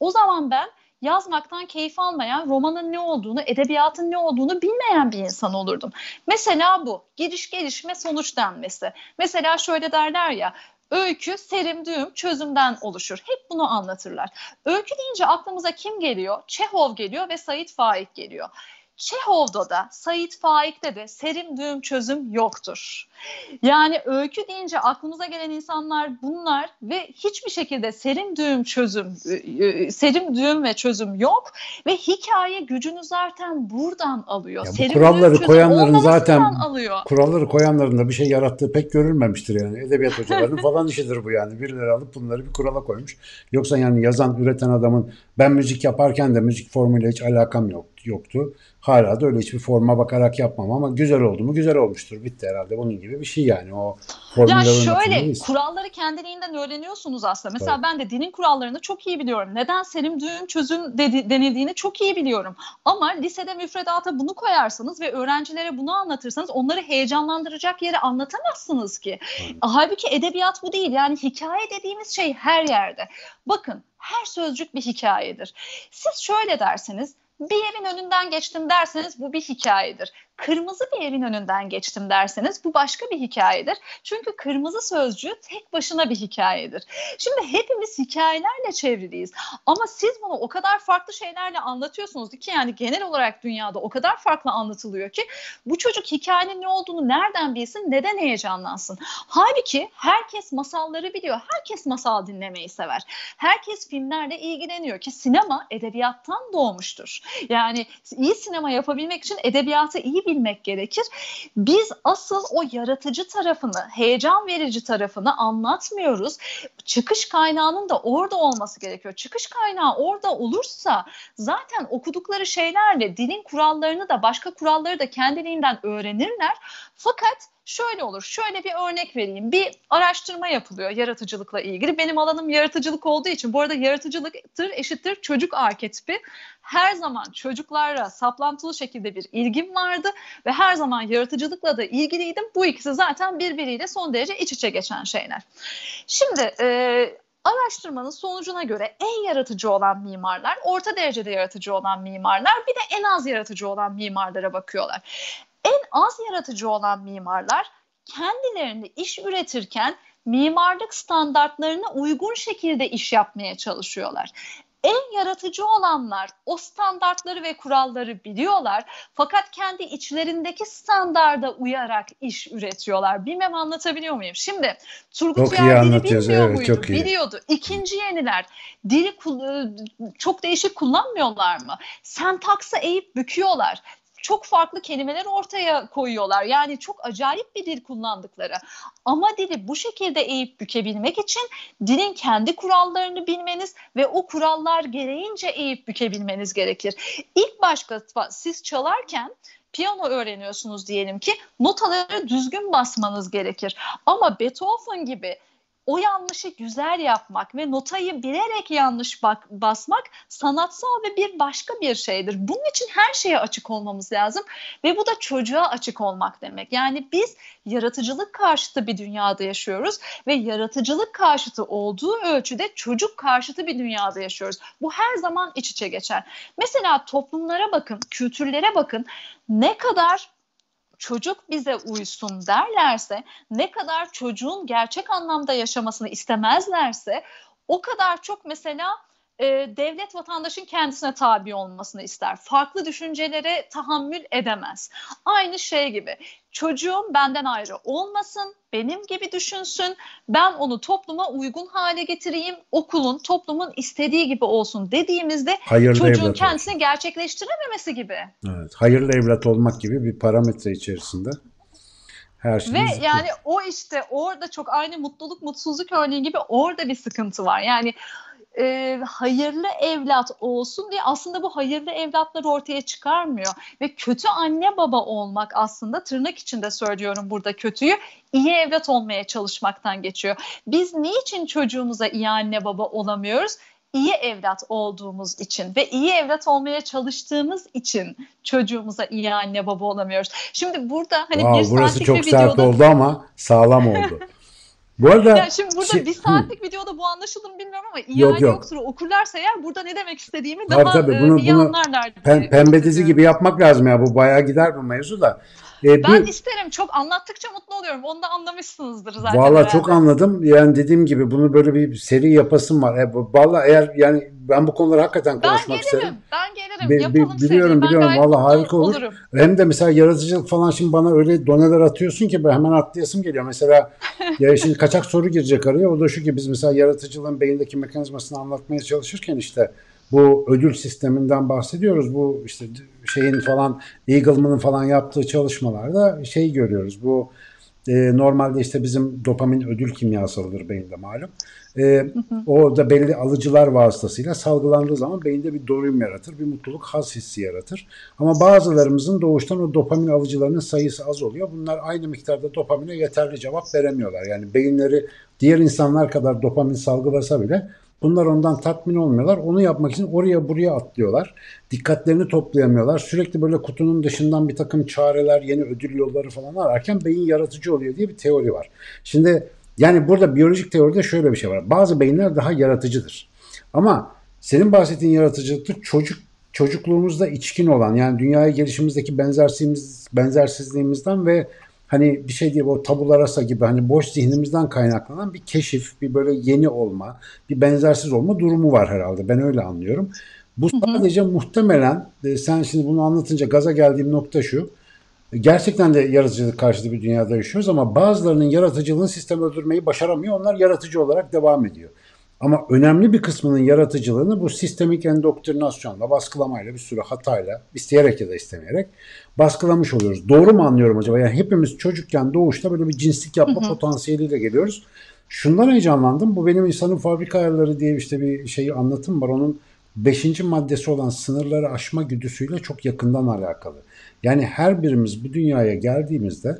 Speaker 2: o zaman ben yazmaktan keyif almayan, romanın ne olduğunu, edebiyatın ne olduğunu bilmeyen bir insan olurdum. Mesela bu, giriş gelişme sonuç denmesi. Mesela şöyle derler ya, Öykü, serim, düğüm, çözümden oluşur. Hep bunu anlatırlar. Öykü deyince aklımıza kim geliyor? Çehov geliyor ve Sait Faik geliyor. Çehov'da da, Sait Faik'te de serim düğüm çözüm yoktur. Yani öykü deyince aklımıza gelen insanlar bunlar ve hiçbir şekilde serim düğüm çözüm, e, e, serim düğüm ve çözüm yok ve hikaye gücünü zaten buradan alıyor.
Speaker 1: Ya bu serim kuralları koyanların zaten alıyor. kuralları koyanların da bir şey yarattığı pek görülmemiştir yani. Edebiyat hocalarının falan işidir bu yani. Birileri alıp bunları bir kurala koymuş. Yoksa yani yazan, üreten adamın ben müzik yaparken de müzik formuyla hiç alakam yok, yoktu. Hala da öyle hiçbir forma bakarak yapmam ama güzel oldu mu güzel olmuştur. Bitti herhalde bunun gibi bir şey yani o
Speaker 2: ya şöyle kuralları kendiliğinden öğreniyorsunuz aslında. Mesela evet. ben de dinin kurallarını çok iyi biliyorum. Neden serim düğüm çözüm dedi, denildiğini çok iyi biliyorum. Ama lisede müfredata bunu koyarsanız ve öğrencilere bunu anlatırsanız onları heyecanlandıracak yere anlatamazsınız ki. Evet. Halbuki edebiyat bu değil. Yani hikaye dediğimiz şey her yerde. Bakın her sözcük bir hikayedir. Siz şöyle derseniz Bir evin önünden geçtim derseniz bu bir hikayedir kırmızı bir evin önünden geçtim derseniz bu başka bir hikayedir. Çünkü kırmızı sözcüğü tek başına bir hikayedir. Şimdi hepimiz hikayelerle çevriliyiz. Ama siz bunu o kadar farklı şeylerle anlatıyorsunuz ki yani genel olarak dünyada o kadar farklı anlatılıyor ki bu çocuk hikayenin ne olduğunu nereden bilsin, neden heyecanlansın? Halbuki herkes masalları biliyor. Herkes masal dinlemeyi sever. Herkes filmlerle ilgileniyor ki sinema edebiyattan doğmuştur. Yani iyi sinema yapabilmek için edebiyatı iyi bilmek gerekir. Biz asıl o yaratıcı tarafını, heyecan verici tarafını anlatmıyoruz. Çıkış kaynağının da orada olması gerekiyor. Çıkış kaynağı orada olursa zaten okudukları şeylerle dilin kurallarını da başka kuralları da kendiliğinden öğrenirler. Fakat şöyle olur. Şöyle bir örnek vereyim. Bir araştırma yapılıyor yaratıcılıkla ilgili. Benim alanım yaratıcılık olduğu için bu arada yaratıcılıktır eşittir çocuk arketipi. Her zaman çocuklarla saplantılı şekilde bir ilgim vardı ve her zaman yaratıcılıkla da ilgiliydim. Bu ikisi zaten birbiriyle son derece iç içe geçen şeyler. Şimdi e, Araştırmanın sonucuna göre en yaratıcı olan mimarlar, orta derecede yaratıcı olan mimarlar, bir de en az yaratıcı olan mimarlara bakıyorlar en az yaratıcı olan mimarlar kendilerini iş üretirken mimarlık standartlarına uygun şekilde iş yapmaya çalışıyorlar. En yaratıcı olanlar o standartları ve kuralları biliyorlar fakat kendi içlerindeki standarda uyarak iş üretiyorlar. Bilmem anlatabiliyor muyum? Şimdi Turgut çok Uyar dili bilmiyor evet, muydu? Çok iyi. Biliyordu. İkinci yeniler dili çok değişik kullanmıyorlar mı? Sentaksı eğip büküyorlar çok farklı kelimeler ortaya koyuyorlar. Yani çok acayip bir dil kullandıkları. Ama dili bu şekilde eğip bükebilmek için dilin kendi kurallarını bilmeniz ve o kurallar gereğince eğip bükebilmeniz gerekir. İlk başta siz çalarken piyano öğreniyorsunuz diyelim ki notaları düzgün basmanız gerekir. Ama Beethoven gibi o yanlışı güzel yapmak ve notayı bilerek yanlış bak, basmak sanatsal ve bir başka bir şeydir. Bunun için her şeye açık olmamız lazım ve bu da çocuğa açık olmak demek. Yani biz yaratıcılık karşıtı bir dünyada yaşıyoruz ve yaratıcılık karşıtı olduğu ölçüde çocuk karşıtı bir dünyada yaşıyoruz. Bu her zaman iç içe geçer. Mesela toplumlara bakın, kültürlere bakın. Ne kadar çocuk bize uysun derlerse, ne kadar çocuğun gerçek anlamda yaşamasını istemezlerse o kadar çok mesela e, devlet vatandaşın kendisine tabi olmasını ister. Farklı düşüncelere tahammül edemez. Aynı şey gibi çocuğum benden ayrı olmasın, benim gibi düşünsün, ben onu topluma uygun hale getireyim, okulun, toplumun istediği gibi olsun dediğimizde hayırlı çocuğun kendisini olsun. gerçekleştirememesi gibi.
Speaker 1: Evet, hayırlı evlat olmak gibi bir parametre içerisinde.
Speaker 2: Her şey Ve yani o işte orada çok aynı mutluluk mutsuzluk örneği gibi orada bir sıkıntı var. Yani e, hayırlı evlat olsun diye aslında bu hayırlı evlatları ortaya çıkarmıyor. Ve kötü anne baba olmak aslında tırnak içinde söylüyorum burada kötüyü iyi evlat olmaya çalışmaktan geçiyor. Biz niçin çocuğumuza iyi anne baba olamıyoruz? iyi evlat olduğumuz için ve iyi evlat olmaya çalıştığımız için çocuğumuza iyi anne baba olamıyoruz. Şimdi burada hani wow, bir
Speaker 1: burası çok bir sert videoda... oldu ama sağlam oldu.
Speaker 2: Bu arada yani şimdi burada şey, bir saatlik hı. videoda bu anlaşılır mı bilmiyorum ama iyi yok, yok. yoktur okurlarsa eğer burada ne demek istediğimi tabii, daha tabii, bunu, iyi bunu anlarlar.
Speaker 1: Pem, pembe dizi gibi yapmak lazım ya bu bayağı gider bu mevzu da.
Speaker 2: Ee, ben bir, isterim çok anlattıkça mutlu oluyorum. Onu da anlamışsınızdır zaten.
Speaker 1: Valla çok anladım. Yani dediğim gibi bunu böyle bir seri yapasım var. E, Valla eğer yani ben bu konuları hakikaten konuşmak ben gelirim, isterim.
Speaker 2: Ben gelirim. Be, Yapalım
Speaker 1: biliyorum seri. biliyorum. Valla harika olur. Olurum. Hem de mesela yaratıcılık falan şimdi bana öyle doneler atıyorsun ki ben hemen atlayasım geliyor. Mesela ya şimdi kaçak soru girecek araya. O da şu ki biz mesela yaratıcılığın beyindeki mekanizmasını anlatmaya çalışırken işte bu ödül sisteminden bahsediyoruz. Bu işte şeyin falan Eagleman'ın falan yaptığı çalışmalarda şey görüyoruz. Bu e, normalde işte bizim dopamin ödül kimyasalıdır beyinde malum. E, Orada belli alıcılar vasıtasıyla salgılandığı zaman beyinde bir doyum yaratır, bir mutluluk, haz hissi yaratır. Ama bazılarımızın doğuştan o dopamin alıcılarının sayısı az oluyor. Bunlar aynı miktarda dopamine yeterli cevap veremiyorlar. Yani beyinleri diğer insanlar kadar dopamin salgılasa bile Bunlar ondan tatmin olmuyorlar. Onu yapmak için oraya buraya atlıyorlar. Dikkatlerini toplayamıyorlar. Sürekli böyle kutunun dışından bir takım çareler, yeni ödül yolları falan ararken beyin yaratıcı oluyor diye bir teori var. Şimdi yani burada biyolojik teoride şöyle bir şey var. Bazı beyinler daha yaratıcıdır. Ama senin bahsettiğin yaratıcılıkta çocuk çocukluğumuzda içkin olan yani dünyaya gelişimizdeki benzersizliğimiz, benzersizliğimizden ve hani bir şey diye o tabula rasa gibi hani boş zihnimizden kaynaklanan bir keşif, bir böyle yeni olma, bir benzersiz olma durumu var herhalde. Ben öyle anlıyorum. Bu sadece hı hı. muhtemelen e, sen şimdi bunu anlatınca gaza geldiğim nokta şu. Gerçekten de yaratıcılık karşıtı bir dünyada yaşıyoruz ama bazılarının yaratıcılığını sistem öldürmeyi başaramıyor. Onlar yaratıcı olarak devam ediyor. Ama önemli bir kısmının yaratıcılığını bu sistemik endoktrinasyonla, baskılamayla, bir sürü hatayla, isteyerek ya da istemeyerek baskılamış oluyoruz. Doğru mu anlıyorum acaba? Yani hepimiz çocukken doğuşta böyle bir cinslik yapma hı hı. potansiyeliyle geliyoruz. Şundan heyecanlandım. Bu benim insanın fabrika ayarları diye işte bir şeyi anlatım var. Onun beşinci maddesi olan sınırları aşma güdüsüyle çok yakından alakalı. Yani her birimiz bu dünyaya geldiğimizde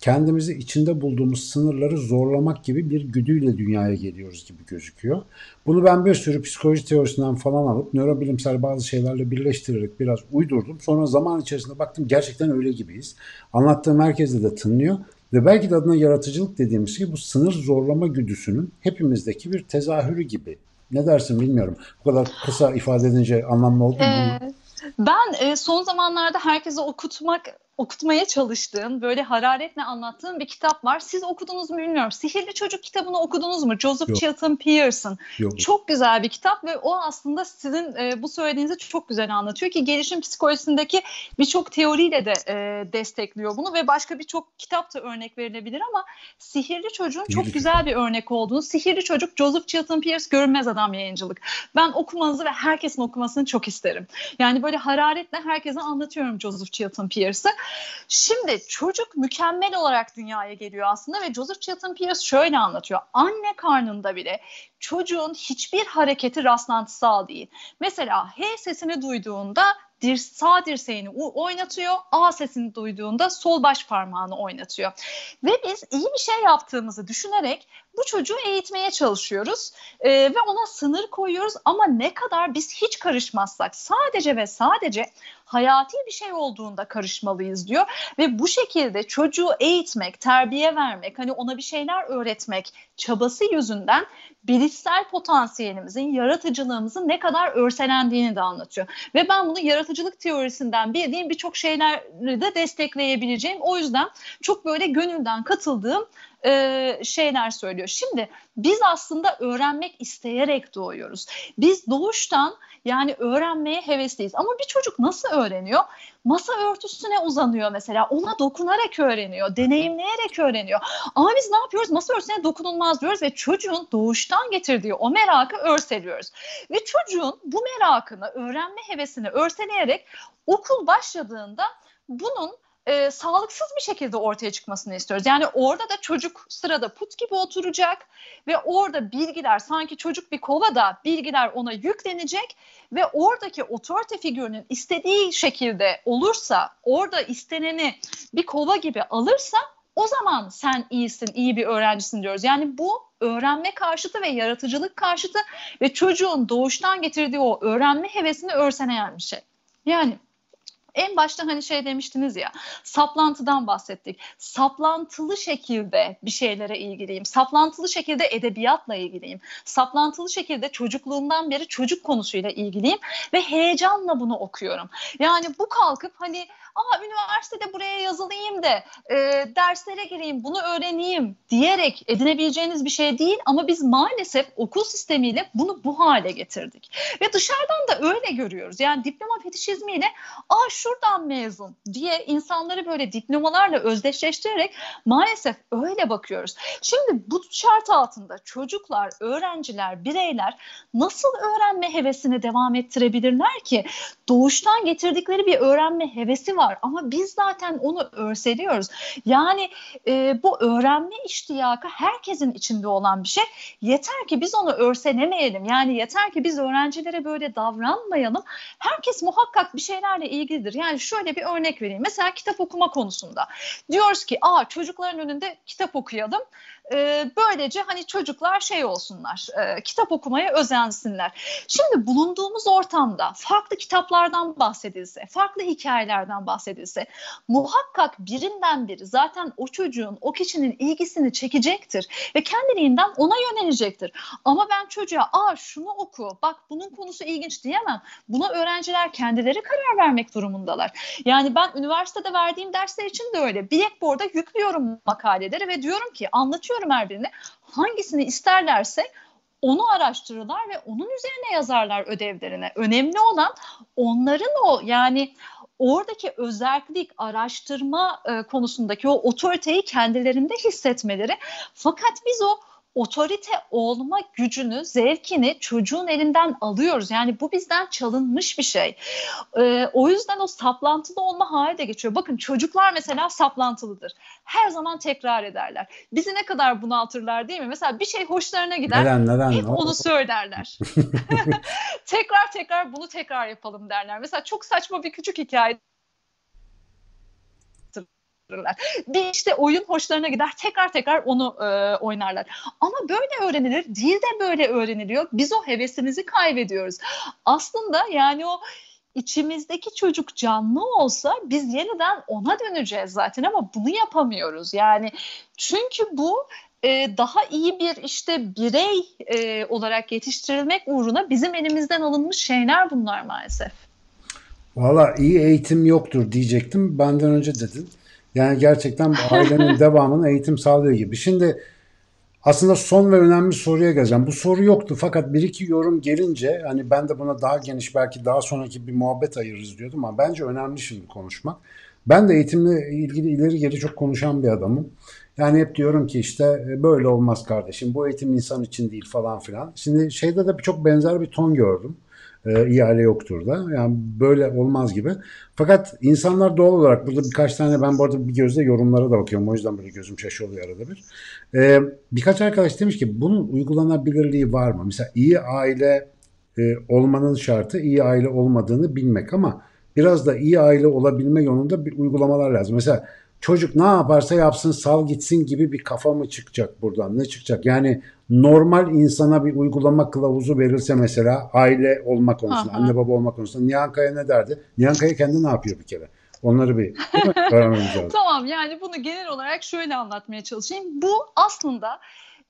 Speaker 1: kendimizi içinde bulduğumuz sınırları zorlamak gibi bir güdüyle dünyaya geliyoruz gibi gözüküyor. Bunu ben bir sürü psikoloji teorisinden falan alıp nörobilimsel bazı şeylerle birleştirerek biraz uydurdum. Sonra zaman içerisinde baktım gerçekten öyle gibiyiz. Anlattığım herkese de tınlıyor. Ve belki de adına yaratıcılık dediğimiz şey bu sınır zorlama güdüsünün hepimizdeki bir tezahürü gibi. Ne dersin bilmiyorum. Bu kadar kısa ifade edince anlamlı oldu mu? Ee,
Speaker 2: ben e, son zamanlarda herkese okutmak okutmaya çalıştığım, böyle hararetle anlattığım bir kitap var. Siz okudunuz mu bilmiyorum. Sihirli Çocuk kitabını okudunuz mu? Joseph Yok. Chilton Pearson. Yok. Çok güzel bir kitap ve o aslında sizin e, bu söylediğinizi çok güzel anlatıyor ki gelişim psikolojisindeki birçok teoriyle de e, destekliyor bunu ve başka birçok kitap da örnek verilebilir ama Sihirli Çocuğun çok güzel bir örnek olduğunu. Sihirli Çocuk Joseph Chilton Pearce Görünmez Adam yayıncılık. Ben okumanızı ve herkesin okumasını çok isterim. Yani böyle hararetle herkese anlatıyorum Joseph Chilton Pearce'ı. Şimdi çocuk mükemmel olarak dünyaya geliyor aslında ve Joseph Chilton Pierce şöyle anlatıyor. Anne karnında bile çocuğun hiçbir hareketi rastlantısal değil. Mesela H sesini duyduğunda sağ dirseğini oynatıyor. A sesini duyduğunda sol baş parmağını oynatıyor. Ve biz iyi bir şey yaptığımızı düşünerek bu çocuğu eğitmeye çalışıyoruz e, ve ona sınır koyuyoruz ama ne kadar biz hiç karışmazsak sadece ve sadece hayati bir şey olduğunda karışmalıyız diyor ve bu şekilde çocuğu eğitmek, terbiye vermek, hani ona bir şeyler öğretmek çabası yüzünden bilişsel potansiyelimizin, yaratıcılığımızın ne kadar örselendiğini de anlatıyor. Ve ben bunu yaratıcılık teorisinden bildiğim birçok şeyleri de destekleyebileceğim. O yüzden çok böyle gönülden katıldığım e, şeyler söylüyor. Şimdi biz aslında öğrenmek isteyerek doğuyoruz. Biz doğuştan yani öğrenmeye hevesliyiz. Ama bir çocuk nasıl öğreniyor? Masa örtüsüne uzanıyor mesela. Ona dokunarak öğreniyor, deneyimleyerek öğreniyor. Ama biz ne yapıyoruz? Masa örtüsüne dokunulmaz diyoruz ve çocuğun doğuştan getirdiği o merakı örseliyoruz. Ve çocuğun bu merakını, öğrenme hevesini örseleyerek okul başladığında bunun e, sağlıksız bir şekilde ortaya çıkmasını istiyoruz. Yani orada da çocuk sırada put gibi oturacak ve orada bilgiler sanki çocuk bir kovada bilgiler ona yüklenecek ve oradaki otorite figürünün istediği şekilde olursa orada isteneni bir kova gibi alırsa o zaman sen iyisin, iyi bir öğrencisin diyoruz. Yani bu öğrenme karşıtı ve yaratıcılık karşıtı ve çocuğun doğuştan getirdiği o öğrenme hevesini örseleyen bir şey. Yani en başta hani şey demiştiniz ya saplantıdan bahsettik. Saplantılı şekilde bir şeylere ilgiliyim. Saplantılı şekilde edebiyatla ilgiliyim. Saplantılı şekilde çocukluğumdan beri çocuk konusuyla ilgiliyim ve heyecanla bunu okuyorum. Yani bu kalkıp hani aa üniversitede buraya yazılayım da e, derslere gireyim bunu öğreneyim diyerek edinebileceğiniz bir şey değil ama biz maalesef okul sistemiyle bunu bu hale getirdik. Ve dışarıdan da öyle görüyoruz. Yani diploma fetişizmiyle aa şuradan mezun diye insanları böyle diplomalarla özdeşleştirerek maalesef öyle bakıyoruz. Şimdi bu şart altında çocuklar, öğrenciler, bireyler nasıl öğrenme hevesini devam ettirebilirler ki? Doğuştan getirdikleri bir öğrenme hevesi var ama biz zaten onu örseliyoruz. Yani e, bu öğrenme iştiyakı herkesin içinde olan bir şey. Yeter ki biz onu örselemeyelim. Yani yeter ki biz öğrencilere böyle davranmayalım. Herkes muhakkak bir şeylerle ilgilidir. Yani şöyle bir örnek vereyim. Mesela kitap okuma konusunda. Diyoruz ki aa çocukların önünde kitap okuyalım e, böylece hani çocuklar şey olsunlar, e, kitap okumaya özensinler. Şimdi bulunduğumuz ortamda farklı kitaplardan bahsedilse, farklı hikayelerden bahsedilse muhakkak birinden biri zaten o çocuğun, o kişinin ilgisini çekecektir ve kendiliğinden ona yönelecektir. Ama ben çocuğa aa şunu oku, bak bunun konusu ilginç diyemem. Buna öğrenciler kendileri karar vermek durumundalar. Yani ben üniversitede verdiğim dersler için de öyle. Blackboard'a yüklüyorum makaleleri ve diyorum ki anlatıyorum her birine. Hangisini isterlerse onu araştırırlar ve onun üzerine yazarlar ödevlerine. Önemli olan onların o yani oradaki özellik araştırma e, konusundaki o otoriteyi kendilerinde hissetmeleri. Fakat biz o otorite olma gücünü, zevkini çocuğun elinden alıyoruz. Yani bu bizden çalınmış bir şey. Ee, o yüzden o saplantılı olma hali de geçiyor. Bakın çocuklar mesela saplantılıdır. Her zaman tekrar ederler. Bizi ne kadar bunaltırlar değil mi? Mesela bir şey hoşlarına gider.
Speaker 1: Neden, neden?
Speaker 2: Hep onu söylerler. tekrar tekrar bunu tekrar yapalım derler. Mesela çok saçma bir küçük hikaye arttırırlar. Bir işte oyun hoşlarına gider tekrar tekrar onu e, oynarlar. Ama böyle öğrenilir. Dil de böyle öğreniliyor. Biz o hevesimizi kaybediyoruz. Aslında yani o içimizdeki çocuk canlı olsa biz yeniden ona döneceğiz zaten ama bunu yapamıyoruz. Yani çünkü bu e, daha iyi bir işte birey e, olarak yetiştirilmek uğruna bizim elimizden alınmış şeyler bunlar maalesef.
Speaker 1: Valla iyi eğitim yoktur diyecektim. Benden önce dedin. Yani gerçekten ailenin devamını eğitim sağlıyor gibi. Şimdi aslında son ve önemli soruya geleceğim. Bu soru yoktu fakat bir iki yorum gelince hani ben de buna daha geniş belki daha sonraki bir muhabbet ayırırız diyordum ama bence önemli şimdi konuşmak. Ben de eğitimle ilgili ileri geri çok konuşan bir adamım. Yani hep diyorum ki işte e, böyle olmaz kardeşim bu eğitim insan için değil falan filan. Şimdi şeyde de çok benzer bir ton gördüm e, ihale yoktur da. Yani böyle olmaz gibi. Fakat insanlar doğal olarak burada birkaç tane ben bu arada bir gözle yorumlara da bakıyorum. O yüzden böyle gözüm şaşırıyor arada bir. E, birkaç arkadaş demiş ki bunun uygulanabilirliği var mı? Mesela iyi aile e, olmanın şartı iyi aile olmadığını bilmek ama biraz da iyi aile olabilme yolunda bir uygulamalar lazım. Mesela çocuk ne yaparsa yapsın sal gitsin gibi bir kafa mı çıkacak buradan ne çıkacak? Yani normal insana bir uygulama kılavuzu verilse mesela aile olma konusunda, Aha. anne baba olma konusunda Nihan Kaya ne derdi? Nihan Kaya kendi ne yapıyor bir kere? Onları bir öğrenmemiz lazım.
Speaker 2: tamam yani bunu genel olarak şöyle anlatmaya çalışayım. Bu aslında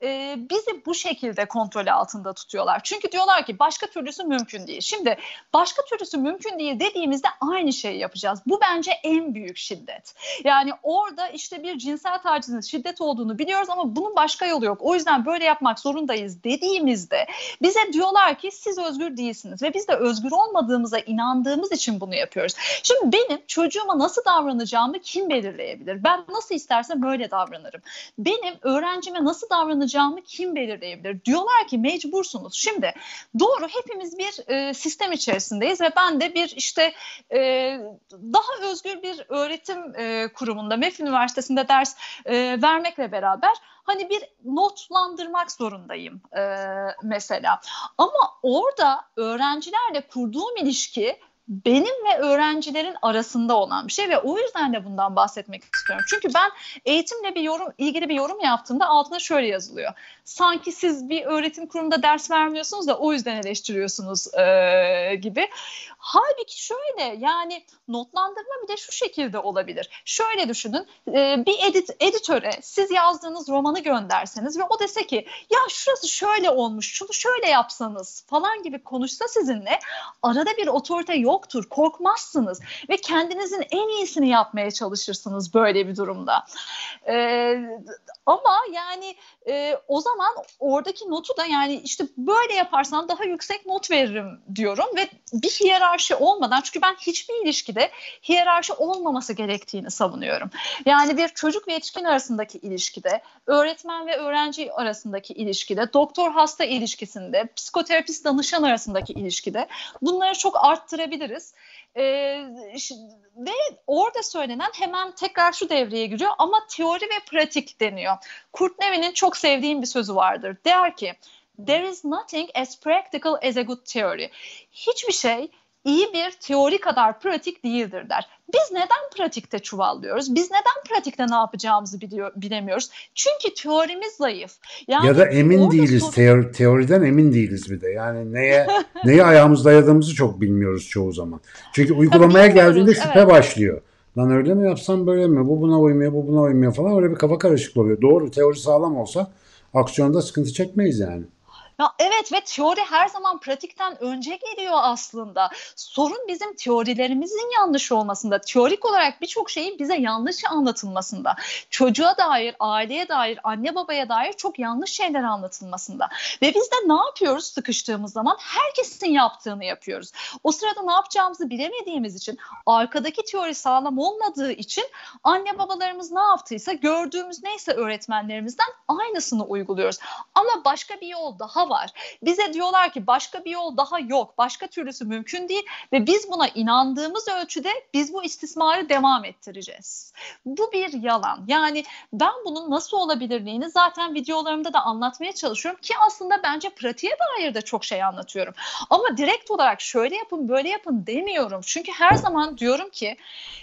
Speaker 2: e, bizi bu şekilde kontrol altında tutuyorlar. Çünkü diyorlar ki başka türlüsü mümkün değil. Şimdi başka türlüsü mümkün değil dediğimizde aynı şeyi yapacağız. Bu bence en büyük şiddet. Yani orada işte bir cinsel tacizin şiddet olduğunu biliyoruz ama bunun başka yolu yok. O yüzden böyle yapmak zorundayız dediğimizde bize diyorlar ki siz özgür değilsiniz ve biz de özgür olmadığımıza inandığımız için bunu yapıyoruz. Şimdi benim çocuğuma nasıl davranacağımı kim belirleyebilir? Ben nasıl istersem böyle davranırım. Benim öğrencime nasıl davranacağımı olacağını kim belirleyebilir? Diyorlar ki mecbursunuz. Şimdi doğru hepimiz bir e, sistem içerisindeyiz ve ben de bir işte e, daha özgür bir öğretim e, kurumunda MEF Üniversitesi'nde ders e, vermekle beraber hani bir notlandırmak zorundayım e, mesela. Ama orada öğrencilerle kurduğum ilişki benim ve öğrencilerin arasında olan bir şey ve o yüzden de bundan bahsetmek istiyorum. Çünkü ben eğitimle bir yorum ilgili bir yorum yaptığımda altına şöyle yazılıyor. Sanki siz bir öğretim kurumunda ders vermiyorsunuz da o yüzden eleştiriyorsunuz e, gibi. Halbuki şöyle yani notlandırma bir de şu şekilde olabilir. Şöyle düşünün e, bir edit, editöre siz yazdığınız romanı gönderseniz ve o dese ki ya şurası şöyle olmuş şunu şöyle yapsanız falan gibi konuşsa sizinle arada bir otorite yoktur korkmazsınız ve kendinizin en iyisini yapmaya çalışırsınız böyle bir durumda. E, ama yani e, o zaman oradaki notu da yani işte böyle yaparsan daha yüksek not veririm diyorum ve bir hiyerarşi olmadan çünkü ben hiçbir ilişkide hiyerarşi olmaması gerektiğini savunuyorum. Yani bir çocuk ve yetişkin arasındaki ilişkide, öğretmen ve öğrenci arasındaki ilişkide, doktor hasta ilişkisinde, psikoterapist danışan arasındaki ilişkide bunları çok arttırabiliriz. E, ve orada söylenen hemen tekrar şu devreye giriyor ama teori ve pratik deniyor. Kurt Nevin'in çok sevdiğim bir sözü vardır. Der ki There is nothing as practical as a good theory. Hiçbir şey iyi bir teori kadar pratik değildir der. Biz neden pratikte çuvallıyoruz? Biz neden pratikte ne yapacağımızı biliyor, bilemiyoruz? Çünkü teorimiz zayıf.
Speaker 1: Yani ya da emin değiliz. Soru... Teori, teoriden emin değiliz bir de. Yani neye neye ayağımız dayadığımızı çok bilmiyoruz çoğu zaman. Çünkü uygulamaya geldiğinde şüphe evet. başlıyor. Lan öyle mi yapsam böyle mi? Bu buna uymuyor, bu buna uymuyor falan. Öyle bir kafa karışıklığı oluyor. Doğru teori sağlam olsa aksiyonda sıkıntı çekmeyiz yani.
Speaker 2: Ya evet ve teori her zaman pratikten önce geliyor aslında. Sorun bizim teorilerimizin yanlış olmasında. Teorik olarak birçok şeyin bize yanlış anlatılmasında. Çocuğa dair, aileye dair, anne babaya dair çok yanlış şeyler anlatılmasında. Ve biz de ne yapıyoruz sıkıştığımız zaman? Herkesin yaptığını yapıyoruz. O sırada ne yapacağımızı bilemediğimiz için, arkadaki teori sağlam olmadığı için anne babalarımız ne yaptıysa gördüğümüz neyse öğretmenlerimizden aynısını uyguluyoruz. Ama başka bir yol daha var. Bize diyorlar ki başka bir yol daha yok. Başka türlüsü mümkün değil ve biz buna inandığımız ölçüde biz bu istismarı devam ettireceğiz. Bu bir yalan. Yani ben bunun nasıl olabilirliğini zaten videolarımda da anlatmaya çalışıyorum ki aslında bence pratiğe dair de çok şey anlatıyorum. Ama direkt olarak şöyle yapın böyle yapın demiyorum. Çünkü her zaman diyorum ki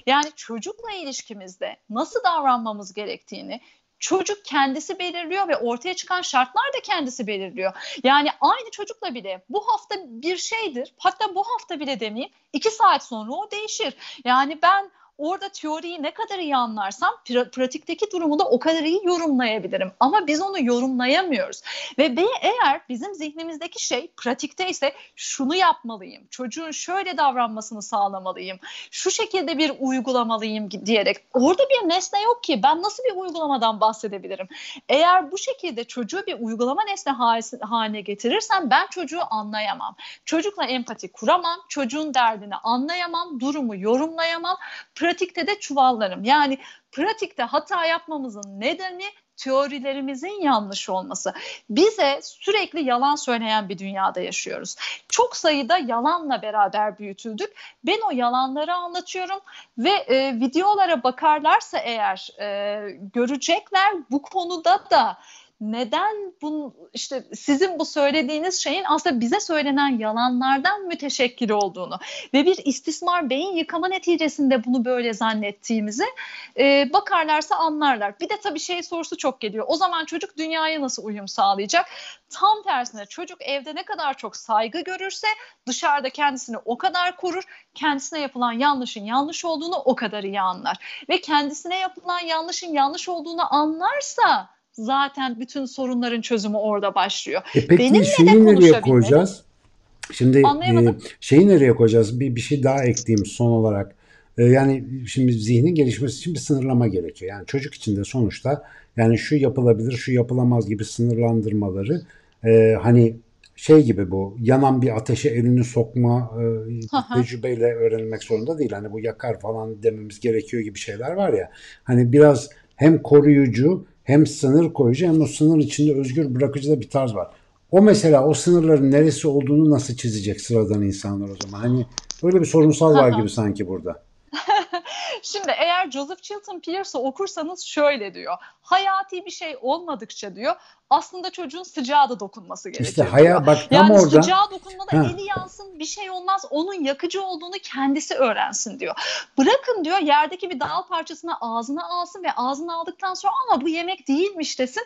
Speaker 2: yani çocukla ilişkimizde nasıl davranmamız gerektiğini çocuk kendisi belirliyor ve ortaya çıkan şartlar da kendisi belirliyor. Yani aynı çocukla bile bu hafta bir şeydir hatta bu hafta bile demeyeyim iki saat sonra o değişir. Yani ben orada teoriyi ne kadar iyi anlarsam pra- pratikteki durumu da o kadar iyi yorumlayabilirim. Ama biz onu yorumlayamıyoruz. Ve be, eğer bizim zihnimizdeki şey pratikte ise şunu yapmalıyım, çocuğun şöyle davranmasını sağlamalıyım, şu şekilde bir uygulamalıyım diyerek orada bir nesne yok ki ben nasıl bir uygulamadan bahsedebilirim? Eğer bu şekilde çocuğu bir uygulama nesne haline getirirsem ben çocuğu anlayamam. Çocukla empati kuramam, çocuğun derdini anlayamam, durumu yorumlayamam. Pratik pratikte de çuvallarım. Yani pratikte hata yapmamızın nedeni teorilerimizin yanlış olması. Bize sürekli yalan söyleyen bir dünyada yaşıyoruz. Çok sayıda yalanla beraber büyütüldük. Ben o yalanları anlatıyorum ve e, videolara bakarlarsa eğer e, görecekler bu konuda da neden bu işte sizin bu söylediğiniz şeyin aslında bize söylenen yalanlardan müteşekkil olduğunu ve bir istismar beyin yıkama neticesinde bunu böyle zannettiğimizi e, bakarlarsa anlarlar. Bir de tabii şey sorusu çok geliyor. O zaman çocuk dünyaya nasıl uyum sağlayacak? Tam tersine çocuk evde ne kadar çok saygı görürse dışarıda kendisini o kadar korur. Kendisine yapılan yanlışın yanlış olduğunu o kadar iyi anlar. Ve kendisine yapılan yanlışın yanlış olduğunu anlarsa zaten bütün sorunların çözümü orada başlıyor.
Speaker 1: E peki Benimle şeyi nereye koyacağız? Şimdi e, şeyi nereye koyacağız? Bir, bir şey daha ekleyeyim son olarak. E, yani şimdi zihnin gelişmesi için bir sınırlama gerekiyor. Yani çocuk için de sonuçta yani şu yapılabilir, şu yapılamaz gibi sınırlandırmaları e, hani şey gibi bu yanan bir ateşe elini sokma e, tecrübeyle öğrenilmek zorunda değil. Hani bu yakar falan dememiz gerekiyor gibi şeyler var ya. Hani biraz hem koruyucu hem sınır koyucu hem o sınır içinde özgür bırakıcı da bir tarz var. O mesela o sınırların neresi olduğunu nasıl çizecek sıradan insanlar o zaman? Hani böyle bir sorunsal var gibi sanki burada.
Speaker 2: Şimdi eğer Joseph Chilton Pierce'ı okursanız şöyle diyor. Hayati bir şey olmadıkça diyor aslında çocuğun sıcağı da dokunması gerekiyor. İşte
Speaker 1: haya bak tam yani orada.
Speaker 2: sıcağı dokunmada ha. eli yansın bir şey olmaz onun yakıcı olduğunu kendisi öğrensin diyor. Bırakın diyor yerdeki bir dal parçasını ağzına alsın ve ağzına aldıktan sonra ama bu yemek değilmiş desin.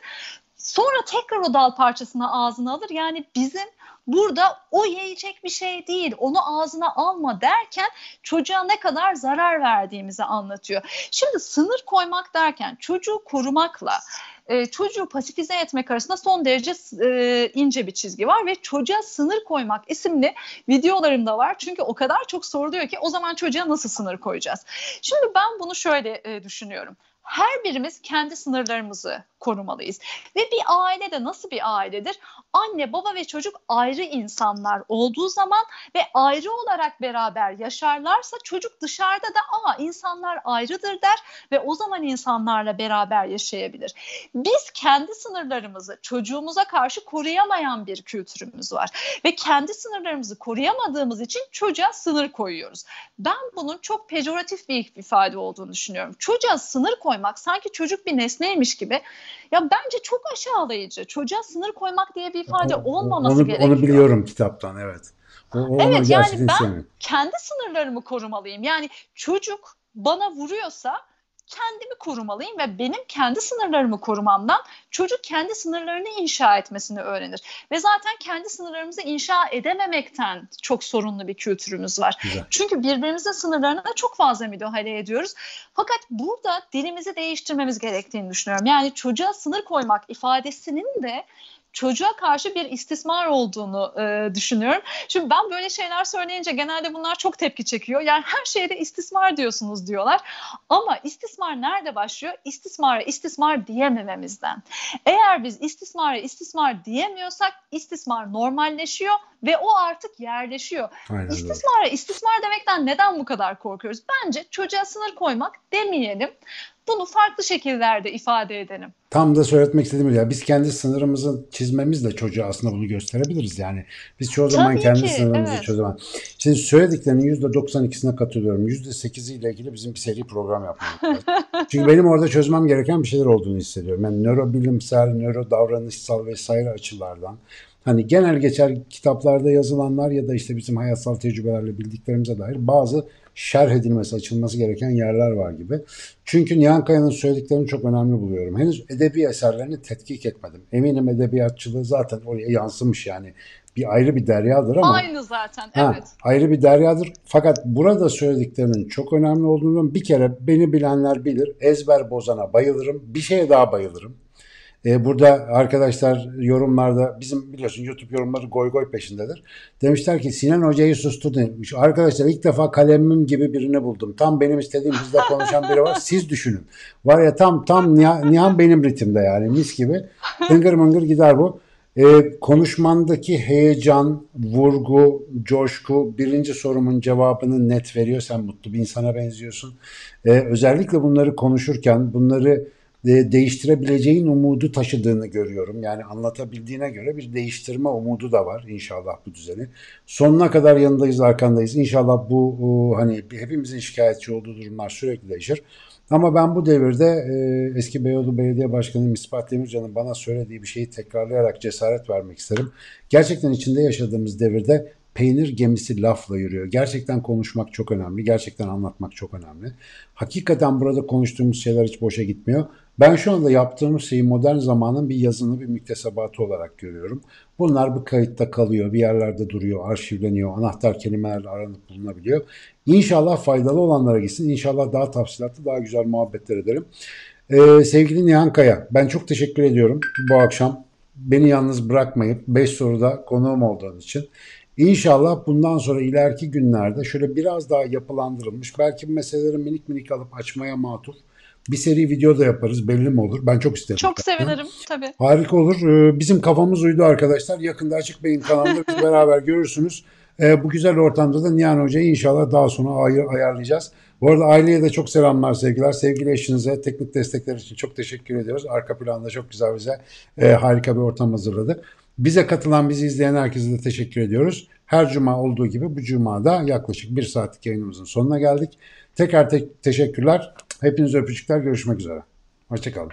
Speaker 2: Sonra tekrar o dal parçasını ağzına alır. Yani bizim burada o yiyecek bir şey değil. Onu ağzına alma derken çocuğa ne kadar zarar verdiğimizi anlatıyor. Şimdi sınır koymak derken çocuğu korumakla e, çocuğu pasifize etmek arasında son derece e, ince bir çizgi var ve çocuğa sınır koymak isimli videolarımda var. Çünkü o kadar çok soruluyor ki o zaman çocuğa nasıl sınır koyacağız? Şimdi ben bunu şöyle e, düşünüyorum her birimiz kendi sınırlarımızı korumalıyız. Ve bir aile de nasıl bir ailedir? Anne, baba ve çocuk ayrı insanlar olduğu zaman ve ayrı olarak beraber yaşarlarsa çocuk dışarıda da aa insanlar ayrıdır der ve o zaman insanlarla beraber yaşayabilir. Biz kendi sınırlarımızı çocuğumuza karşı koruyamayan bir kültürümüz var ve kendi sınırlarımızı koruyamadığımız için çocuğa sınır koyuyoruz. Ben bunun çok pejoratif bir ifade olduğunu düşünüyorum. Çocuğa sınır koymak sanki çocuk bir nesneymiş gibi ya bence çok aşağılayıcı. Çocuğa sınır koymak diye bir ifade olmaması
Speaker 1: onu,
Speaker 2: gerekiyor.
Speaker 1: Onu biliyorum kitaptan evet. O, o
Speaker 2: evet yani ben kendi sınırlarımı korumalıyım. Yani çocuk bana vuruyorsa kendimi korumalıyım ve benim kendi sınırlarımı korumamdan çocuk kendi sınırlarını inşa etmesini öğrenir. Ve zaten kendi sınırlarımızı inşa edememekten çok sorunlu bir kültürümüz var. Güzel. Çünkü birbirimizin sınırlarına çok fazla müdahale ediyoruz. Fakat burada dilimizi değiştirmemiz gerektiğini düşünüyorum. Yani çocuğa sınır koymak ifadesinin de çocuğa karşı bir istismar olduğunu e, düşünüyorum. Şimdi ben böyle şeyler söyleyince genelde bunlar çok tepki çekiyor. Yani her şeyde istismar diyorsunuz diyorlar. Ama istismar nerede başlıyor? İstismara istismar diyemememizden. Eğer biz istismara istismar diyemiyorsak istismar normalleşiyor ve o artık yerleşiyor. Aynen istismara istismar demekten neden bu kadar korkuyoruz? Bence çocuğa sınır koymak demeyelim bunu farklı şekillerde ifade edelim.
Speaker 1: Tam da söyletmek istediğim ya biz kendi sınırımızı çizmemizle çocuğa aslında bunu gösterebiliriz yani. Biz çoğu zaman Tabii kendi ki, sınırımızı evet. çözemem. Şimdi söylediklerinin %92'sine katılıyorum. %8'i ile ilgili bizim bir seri program yapmamız lazım. Çünkü benim orada çözmem gereken bir şeyler olduğunu hissediyorum. Yani nörobilimsel, nöro davranışsal vesaire açılardan hani genel geçer kitaplarda yazılanlar ya da işte bizim hayatsal tecrübelerle bildiklerimize dair bazı şerh edilmesi, açılması gereken yerler var gibi. Çünkü Nihan Kaya'nın söylediklerini çok önemli buluyorum. Henüz edebi eserlerini tetkik etmedim. Eminim edebiyatçılığı zaten oraya yansımış yani. Bir ayrı bir deryadır ama.
Speaker 2: Aynı zaten ha, evet.
Speaker 1: Ayrı bir deryadır. Fakat burada söylediklerinin çok önemli olduğunu bir kere beni bilenler bilir. Ezber bozana bayılırım. Bir şeye daha bayılırım. E, burada arkadaşlar yorumlarda bizim biliyorsun YouTube yorumları goy goy peşindedir. Demişler ki Sinan Hoca'yı sustur demiş. Arkadaşlar ilk defa kalemim gibi birini buldum. Tam benim istediğim hızda konuşan biri var. Siz düşünün. Var ya tam tam Nihan benim ritimde yani mis gibi. Tıngır mıngır gider bu. E, konuşmandaki heyecan, vurgu, coşku birinci sorumun cevabını net veriyor. Sen mutlu bir insana benziyorsun. E, özellikle bunları konuşurken bunları değiştirebileceğin umudu taşıdığını görüyorum. Yani anlatabildiğine göre bir değiştirme umudu da var inşallah bu düzeni. Sonuna kadar yanındayız, arkandayız. İnşallah bu hani hepimizin şikayetçi olduğu durumlar sürekli değişir. Ama ben bu devirde e, eski Beyoğlu Belediye Başkanı Mispat Demircan'ın bana söylediği bir şeyi tekrarlayarak cesaret vermek isterim. Gerçekten içinde yaşadığımız devirde peynir gemisi lafla yürüyor. Gerçekten konuşmak çok önemli. Gerçekten anlatmak çok önemli. Hakikaten burada konuştuğumuz şeyler hiç boşa gitmiyor. Ben şu anda yaptığımız şeyi modern zamanın bir yazını, bir müktesebatı olarak görüyorum. Bunlar bir kayıtta kalıyor, bir yerlerde duruyor, arşivleniyor, anahtar kelimelerle aranıp bulunabiliyor. İnşallah faydalı olanlara gitsin. İnşallah daha tafsilatlı, daha güzel muhabbetler edelim. Ee, sevgili Nihan Kaya, ben çok teşekkür ediyorum bu akşam. Beni yalnız bırakmayıp 5 soruda konuğum olduğun için. İnşallah bundan sonra ileriki günlerde şöyle biraz daha yapılandırılmış, belki meseleleri minik minik alıp açmaya matuf bir seri video da yaparız belli mi olur? Ben çok isterim.
Speaker 2: Çok sevinirim tabii.
Speaker 1: Harika olur. Ee, bizim kafamız uydu arkadaşlar. Yakında Açık Beyin kanalında biz beraber görürsünüz. Ee, bu güzel ortamda da Nihan Hoca'yı inşallah daha sonra ayır, ayarlayacağız. Bu arada aileye de çok selamlar sevgiler. Sevgili eşinize teknik destekler için çok teşekkür ediyoruz. Arka planda çok güzel bize e, harika bir ortam hazırladı. Bize katılan, bizi izleyen herkese de teşekkür ediyoruz. Her cuma olduğu gibi bu cuma da yaklaşık bir saatlik yayınımızın sonuna geldik. Tekrar te- teşekkürler. Hepinize öpücükler. Görüşmek üzere. Hoşçakalın.